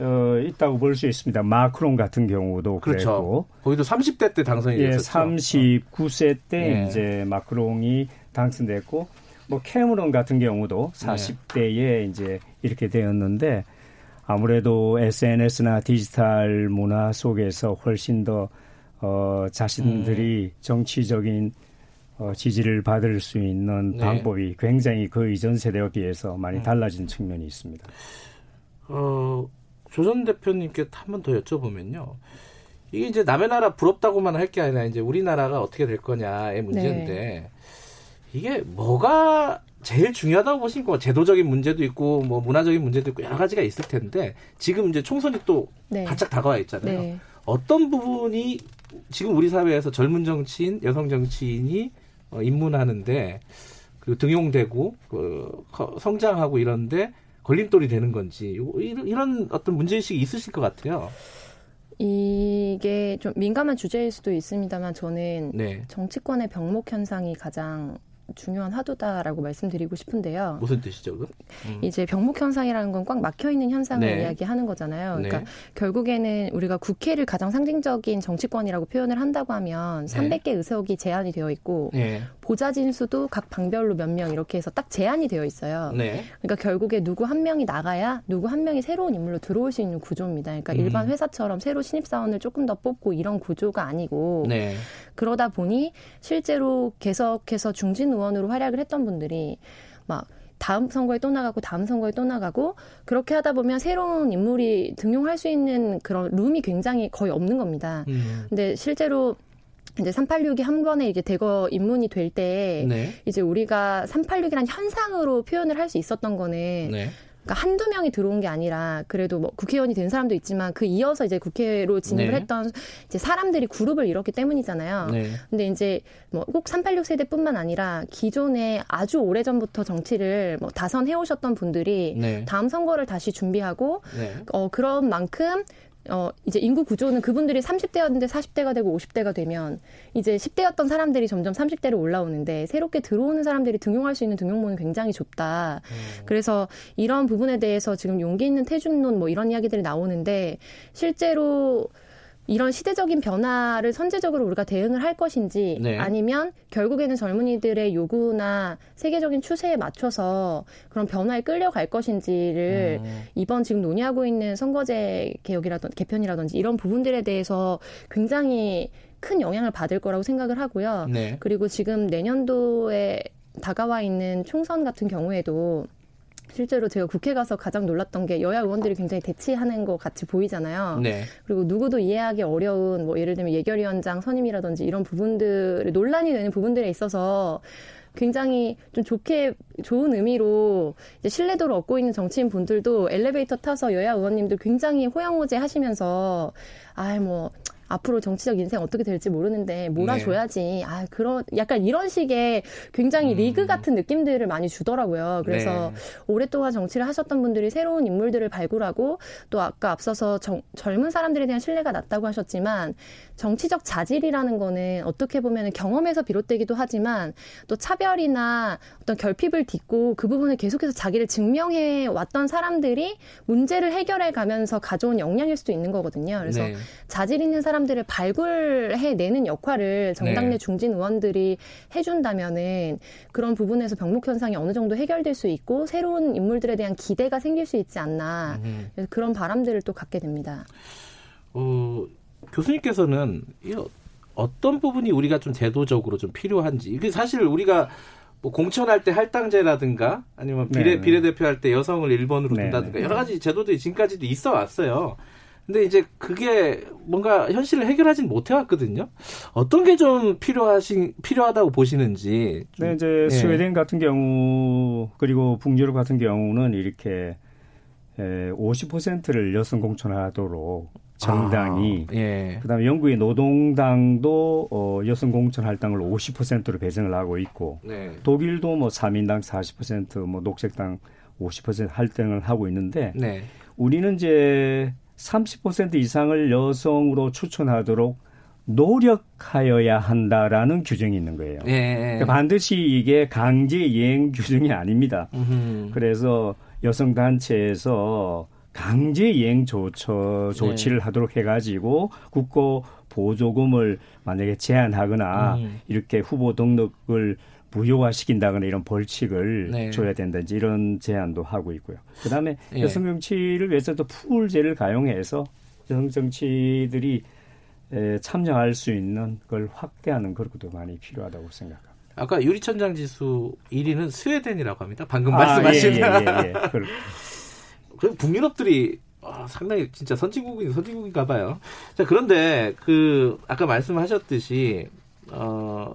어, 있다고 볼 수 있습니다. 마크롱 같은 경우도 그렇죠. 그랬고 거기도 30대 때 당선이 예, 됐었죠. 39세 때 예. 이제 마크롱이 당선됐고 뭐 캐머런 같은 경우도 40대에 이제 이렇게 되었는데 아무래도 SNS나 디지털 문화 속에서 훨씬 더 어, 자신들이 음. 정치적인 어, 지지를 받을 수 있는 네. 방법이 굉장히 그 이전 세대와 비해서 많이 음. 달라진 측면이 있습니다. 어, 조전 대표님께 한 번 더 여쭤보면요. 이게 이제 남의 나라 부럽다고만 할 게 아니라 이제 우리나라가 어떻게 될 거냐의 문제인데 네. 이게 뭐가 제일 중요하다고 보십니까? 제도적인 문제도 있고 뭐 문화적인 문제도 있고 여러 가지가 있을 텐데 지금 이제 총선이 또 네. 바짝 다가와 있잖아요. 네. 어떤 부분이 지금 우리 사회에서 젊은 정치인, 여성 정치인이 어, 입문하는데 그 등용되고 그 성장하고 이런데 걸림돌이 되는 건지 이런 어떤 문제의식이 있으실 것 같아요. 이게 좀 민감한 주제일 수도 있습니다만 저는 네. 정치권의 병목 현상이 가장 중요한 화두다라고 말씀드리고 싶은데요. 무슨 뜻이죠, 그? 음. 이제 병목 현상이라는 건 꽉 막혀 있는 현상을 네. 이야기하는 거잖아요. 그러니까 네. 결국에는 우리가 국회를 가장 상징적인 정치권이라고 표현을 한다고 하면 300개 의석이 제한이 되어 있고 네. 보좌 진 수도 각 방별로 몇 명 이렇게 해서 딱 제한이 되어 있어요. 네. 그러니까 결국에 누구 한 명이 나가야 누구 한 명이 새로운 인물로 들어올 수 있는 구조입니다. 그러니까 음. 일반 회사처럼 새로 신입 사원을 조금 더 뽑고 이런 구조가 아니고 네. 그러다 보니 실제로 계속해서 중진 의원으로 활약을 했던 분들이 막 다음 선거에 또 나가고 다음 선거에 또 나가고 그렇게 하다 보면 새로운 인물이 등용할 수 있는 그런 룸이 굉장히 거의 없는 겁니다. 음. 근데 실제로 이제 386이 한 번에 이제 대거 입문이 될때 네. 이제 우리가 386이라는 현상으로 표현을 할 수 있었던 거는 네. 그러니까 한두 명이 들어온 게 아니라 그래도 뭐 국회의원이 된 사람도 있지만 그 이어서 이제 국회로 진입을 네. 했던 이제 사람들이 그룹을 이뤘기 때문이잖아요. 네. 근데 이제 뭐 꼭 386 세대뿐만 아니라 기존에 아주 오래 전부터 정치를 뭐 다선해 오셨던 분들이 네. 다음 선거를 다시 준비하고 네. 어 그런 만큼 어, 이제 인구 구조는 그분들이 30대였는데 40대가 되고 50대가 되면 이제 10대였던 사람들이 점점 30대로 올라오는데 새롭게 들어오는 사람들이 등용할 수 있는 등용문은 굉장히 좁다. 음. 그래서 이런 부분에 대해서 지금 용기 있는 태준론 뭐 이런 이야기들이 나오는데 실제로 이런 시대적인 변화를 선제적으로 우리가 대응을 할 것인지 네. 아니면 결국에는 젊은이들의 요구나 세계적인 추세에 맞춰서 그런 변화에 끌려갈 것인지를 음. 이번 지금 논의하고 있는 선거제 개혁이라든지 개편이라든지 이런 부분들에 대해서 굉장히 큰 영향을 받을 거라고 생각을 하고요. 네. 그리고 지금 내년도에 다가와 있는 총선 같은 경우에도 실제로 제가 국회 가서 가장 놀랐던 게 여야 의원들이 굉장히 대치하는 것 같이 보이잖아요. 네. 그리고 누구도 이해하기 어려운 뭐 예를 들면 예결위원장 선임이라든지 이런 부분들이 논란이 되는 부분들에 있어서 굉장히 좀 좋게 좋은 의미로 이제 신뢰도를 얻고 있는 정치인 분들도 엘리베이터 타서 여야 의원님들 굉장히 호영호재 하시면서 아뭐 앞으로 정치적 인생 어떻게 될지 모르는데 몰아줘야지. 네. 아, 그런 약간 이런 식의 굉장히 음. 리그 같은 느낌들을 많이 주더라고요. 그래서 네. 오랫동안 정치를 하셨던 분들이 새로운 인물들을 발굴하고 또 아까 앞서서 정, 젊은 사람들에 대한 신뢰가 낮다고 하셨지만 정치적 자질이라는 거는 어떻게 보면 경험에서 비롯되기도 하지만 또 차별이나 어떤 결핍을 딛고 그 부분을 계속해서 자기를 증명해 왔던 사람들이 문제를 해결해 가면서 가져온 역량일 수도 있는 거거든요. 그래서 네. 자질 있는 사람 사람들을 발굴해내는 역할을 정당 내 네. 중진 의원들이 해준다면은 그런 부분에서 병목 현상이 어느 정도 해결될 수 있고 새로운 인물들에 대한 기대가 생길 수 있지 않나 음. 그런 바람들을 또 갖게 됩니다. 어, 교수님께서는 어떤 부분이 우리가 좀 제도적으로 좀 필요한지 이게 사실 우리가 뭐 공천할 때 할당제라든가 아니면 비례 네 비례대표 할 때 여성을 1번으로 둔다든가 여러 가지 제도들이 지금까지도 있어 왔어요. 근데 이제 그게 뭔가 현실을 해결하진 못해왔거든요. 어떤 게 좀 필요하신 필요하다고 보시는지. 네, 이제 예. 스웨덴 같은 경우 그리고 북유럽 같은 경우는 이렇게 50%를 여성 공천하도록 정당이 아, 예. 그다음에 영국의 노동당도 어, 여성 공천 할당을 50%로 배정을 하고 있고 네. 독일도 뭐 3인당 40%뭐 녹색당 50% 할당을 하고 있는데 네. 우리는 이제 30% 이상을 여성으로 추천하도록 노력하여야 한다라는 규정이 있는 거예요. 예. 그러니까 반드시 이게 강제 이행 규정이 아닙니다. 음흠. 그래서 여성 단체에서 강제 이행 조처 조치를 네. 하도록 해가지고 국고 보조금을 만약에 제한하거나 음. 이렇게 후보 등록을 무효화시킨다거나 이런 벌칙을 네. 줘야 된다든지 이런 제안도 하고 있고요. 그다음에 예. 여성 정치를 위해서도 풀제를 가용해서 여성 정치들이 참여할 수 있는 걸 확대하는 그런 것도 많이 필요하다고 생각합니다. 아까 유리천장 지수 1위는 스웨덴이라고 합니다. 방금 아, 말씀하신. 예, 예, 예, 예. <laughs> 그 북유럽들이 아, 상당히 진짜 선진국인 선진국인가 봐요. 자, 그런데 그 아까 말씀하셨듯이 어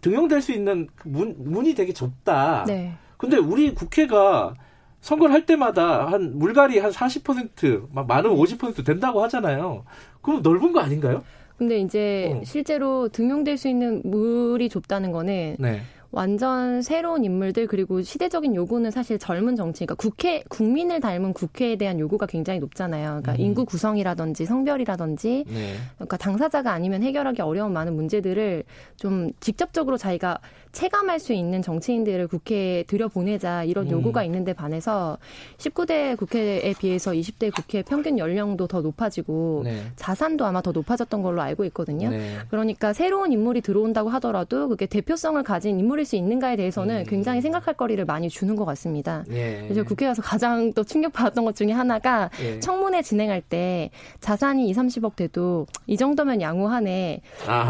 등용될 수 있는 그 문, 문이 되게 좁다. 네. 근데 우리 국회가 선거를 할 때마다 한 물갈이 한 40%, 막 많으면 50% 된다고 하잖아요. 그럼 넓은 거 아닌가요? 근데 이제 어. 실제로 등용될 수 있는 물이 좁다는 거는 네. 완전 새로운 인물들 그리고 시대적인 요구는 사실 젊은 정치, 그러니까 국회 국민을 닮은 국회에 대한 요구가 굉장히 높잖아요. 그러니까 음. 인구 구성이라든지 성별이라든지, 네. 그러니까 당사자가 아니면 해결하기 어려운 많은 문제들을 좀 직접적으로 자기가 체감할 수 있는 정치인들을 국회에 들여보내자 이런 음. 요구가 있는데 반해서 19대 국회에 비해서 20대 국회 평균 연령도 더 높아지고 네. 자산도 아마 더 높아졌던 걸로 알고 있거든요. 네. 그러니까 새로운 인물이 들어온다고 하더라도 그게 대표성을 가진 인물일 수 있는가에 대해서는 음. 굉장히 생각할 거리를 많이 주는 것 같습니다. 예. 그래서 국회에 와서 가장 또 충격받았던 것 중에 하나가 예. 청문회 진행할 때 자산이 2, 30억 돼도 이 정도면 양호하네.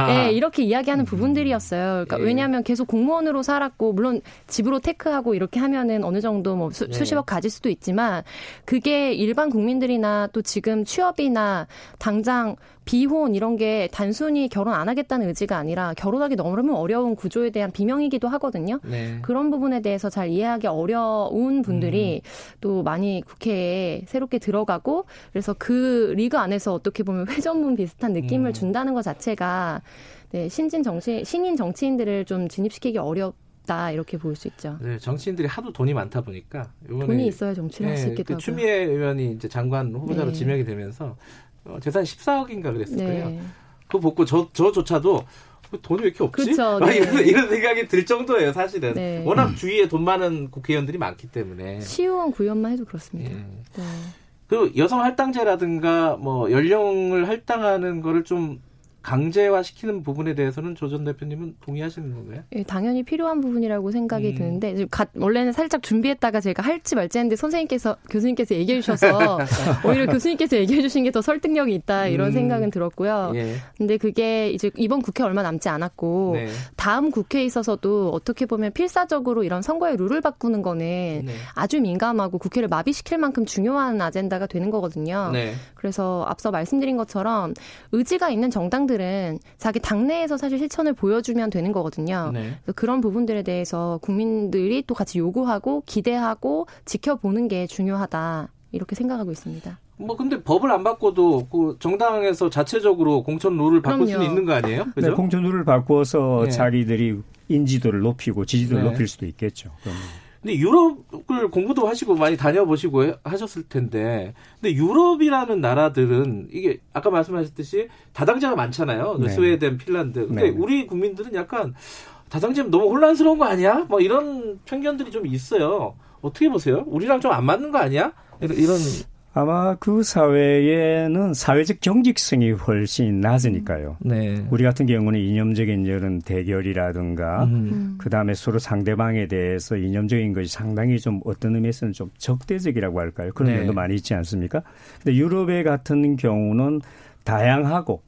네, 이렇게 이야기하는 음. 부분들이었어요. 그러니까 예. 왜냐하면 계속 공무원으로 살았고 물론 집으로 테크하고 이렇게 하면은 어느 정도 뭐 수, 네. 수십억 가질 수도 있지만 그게 일반 국민들이나 또 지금 취업이나 당장 비혼 이런 게 단순히 결혼 안 하겠다는 의지가 아니라 결혼하기 너무 어려운 구조에 대한 비명이기도 하거든요. 네. 그런 부분에 대해서 잘 이해하기 어려운 분들이 음. 또 많이 국회에 새롭게 들어가고 그래서 그 리그 안에서 어떻게 보면 <laughs> 회전문 비슷한 느낌을 음. 준다는 것 자체가 네, 신진 정치 신인 정치인들을 좀 진입시키기 어렵. 다 이렇게 볼 수 있죠. 네, 정치인들이 하도 돈이 많다 보니까 돈이 있어야 정치를 네, 할수 있기도 그 하고. 추미애 의원이 이제 장관 후보자로 네. 지명이 되면서 어, 재산 14억인가 그랬을 네. 거예요. 그거 보고 저 저조차도 그 돈이 왜 이렇게 없지? 그쵸, 네. 이런, 이런, 생각이 들 정도예요, 사실은. 네. 워낙 주위에 돈 많은 국회의원들이 많기 때문에. 시의원 구의원만 해도 그렇습니다. 예. 네. 그 여성 할당제라든가 뭐 연령을 할당하는 거를 좀 강제화시키는 부분에 대해서는 조전 대표님은 동의하시는 건가요? 예, 당연히 필요한 부분이라고 생각이 음. 드는데 가, 원래는 살짝 준비했다가 제가 할지 말지 했는데 선생님께서 교수님께서 얘기해 주셔서 <laughs> 오히려 교수님께서 얘기해 주신 게 더 설득력이 있다 이런 음. 생각은 들었고요. 예. 근데 그게 이제 이번 국회 얼마 남지 않았고 네. 다음 국회에 있어서도 어떻게 보면 필사적으로 이런 선거의 룰을 바꾸는 거는 네. 아주 민감하고 국회를 마비시킬 만큼 중요한 아젠다가 되는 거거든요. 네. 그래서 앞서 말씀드린 것처럼 의지가 있는 정당 사람들은 자기 당내에서 사실 실천을 보여주면 되는 거거든요. 네. 그런 부분들에 대해서 국민들이 또 같이 요구하고 기대하고 지켜보는 게 중요하다. 이렇게 생각하고 있습니다. 뭐 근데 법을 안 바꿔도 그 정당에서 자체적으을 공천 룰을 바꿀 그럼요. 수는 있는 거 아니에요? 그죠? 네, 공천 룰을 바꿔서 네. 자기들이 인지도를 높이고 지지도를 네. 높일 수도 있겠죠. 그러면. 근데 유럽을 공부도 하시고 많이 다녀보시고 하셨을 텐데, 근데 유럽이라는 나라들은 이게 아까 말씀하셨듯이 다당제가 많잖아요. 그 네. 스웨덴, 핀란드. 근데 네. 우리 국민들은 약간 다당제면 너무 혼란스러운 거 아니야? 뭐 이런 편견들이 좀 있어요. 어떻게 보세요? 우리랑 좀 안 맞는 거 아니야? 이런 아마 그 사회에는 사회적 경직성이 훨씬 낮으니까요. 네. 우리 같은 경우는 이념적인 이런 대결이라든가 음. 그 다음에 서로 상대방에 대해서 이념적인 것이 상당히 좀 어떤 의미에서는 좀 적대적이라고 할까요? 그런 네. 면도 많이 있지 않습니까? 근데 유럽의 같은 경우는 다양하고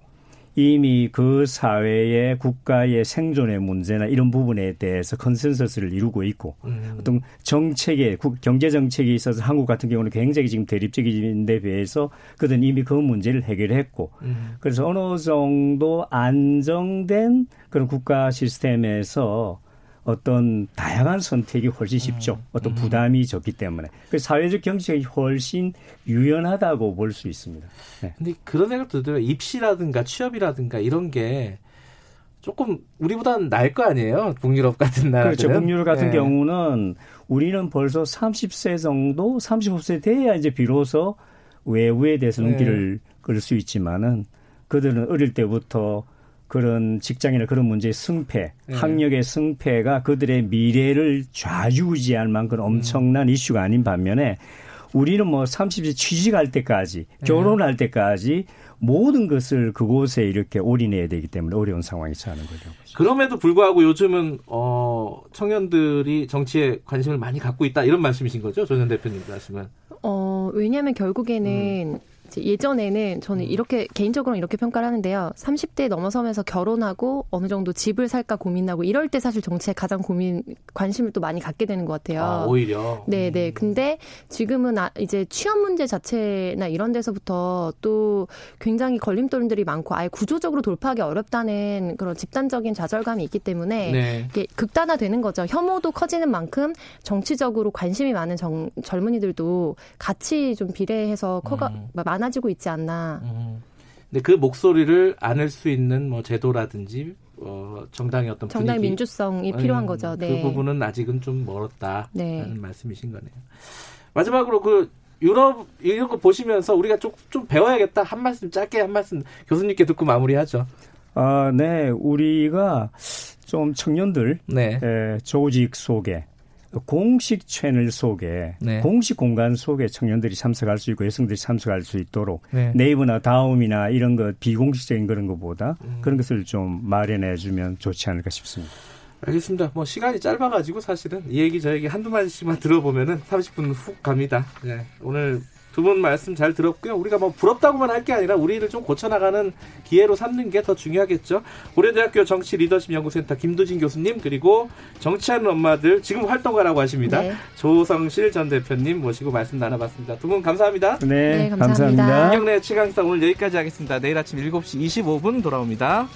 이미 그 사회의 국가의 생존의 문제나 이런 부분에 대해서 컨센서스를 이루고 있고 음. 어떤 정책에 경제 정책에 있어서 한국 같은 경우는 굉장히 지금 대립적인데 비해서 그들은 이미 그 문제를 해결했고 음. 그래서 어느 정도 안정된 그런 국가 시스템에서 어떤 다양한 선택이 훨씬 쉽죠. 음. 어떤 음. 부담이 적기 때문에. 그 사회적 경제가 훨씬 유연하다고 볼 수 있습니다. 네. 근데 그런 생각도 들어요. 입시라든가 취업이라든가 이런 게 조금 우리보다는 나을 거 아니에요? 북유럽 같은 나라들 그렇죠. 북유럽 같은 네. 경우는 우리는 벌써 30세 정도, 35세 돼야 이제 비로소 외부에 대해서 눈길을 네. 끌수 있지만은 그들은 어릴 때부터 그런 직장이나 그런 문제의 승패, 네. 학력의 승패가 그들의 미래를 좌지우지할 만큼 엄청난 음. 이슈가 아닌 반면에 우리는 뭐 30세 취직할 때까지, 네. 결혼할 때까지 모든 것을 그곳에 이렇게 올인해야 되기 때문에 어려운 상황이 처하는 거죠. 그럼에도 불구하고 요즘은 어 청년들이 정치에 관심을 많이 갖고 있다 이런 말씀이신 거죠, 조전 대표님 말씀은? 어 왜냐하면 결국에는 음. 예전에는 저는 음. 이렇게 개인적으로 이렇게 평가를 하는데요. 30대 넘어서면서 결혼하고 어느 정도 집을 살까 고민하고 이럴 때 사실 정치에 가장 고민 관심을 또 많이 갖게 되는 것 같아요. 아, 오히려. 네, 네. 음. 근데 지금은 아, 이제 취업 문제 자체나 이런 데서부터 또 굉장히 걸림돌들이 많고 아예 구조적으로 돌파하기 어렵다는 그런 집단적인 좌절감이 있기 때문에 네. 이게 극단화되는 거죠. 혐오도 커지는 만큼 정치적으로 관심이 많은 정, 젊은이들도 같이 좀 비례해서 커가 음. 많 아지고 있지 않나. 음. 근데 그 목소리를 안을 수 있는 뭐 제도라든지 어, 정당의 어떤 정당 분위기, 민주성이 음, 필요한 거죠. 그 네. 그 부분은 아직은 좀 멀었다라는 네. 말씀이신 거네요. 마지막으로 그 유럽 이런 거 보시면서 우리가 좀, 좀 배워야겠다 한 말씀 짧게 한 말씀 교수님께 듣고 마무리하죠. 아, 네, 우리가 좀 청년들 네. 에, 조직 속에 공식 채널 속에 네. 공식 공간 속에 청년들이 참석할 수 있고 여성들이 참석할 수 있도록 네. 이버나 다음이나 이런 것 비공식적인 그런 것보다 음. 그런 것을 좀 마련해 주면 좋지 않을까 싶습니다. 알겠습니다. 뭐 시간이 짧아가지고 사실은 이 얘기 저 얘기 한두 마디씩만 들어보면은 30분 훅 갑니다. 네. 오늘 두 분 말씀 잘 들었고요. 우리가 뭐 부럽다고만 할 게 아니라 우리를 좀 고쳐나가는 기회로 삼는 게 더 중요하겠죠. 고려대학교 정치 리더십 연구센터 김두진 교수님 그리고 정치하는 엄마들 지금 활동가라고 하십니다. 네. 조성실 전 대표님 모시고 말씀 나눠봤습니다. 두 분 감사합니다. 네, 네 감사합니다. 감사합니다. 김경래 최강사 오늘 여기까지 하겠습니다. 내일 아침 7시 25분 돌아옵니다.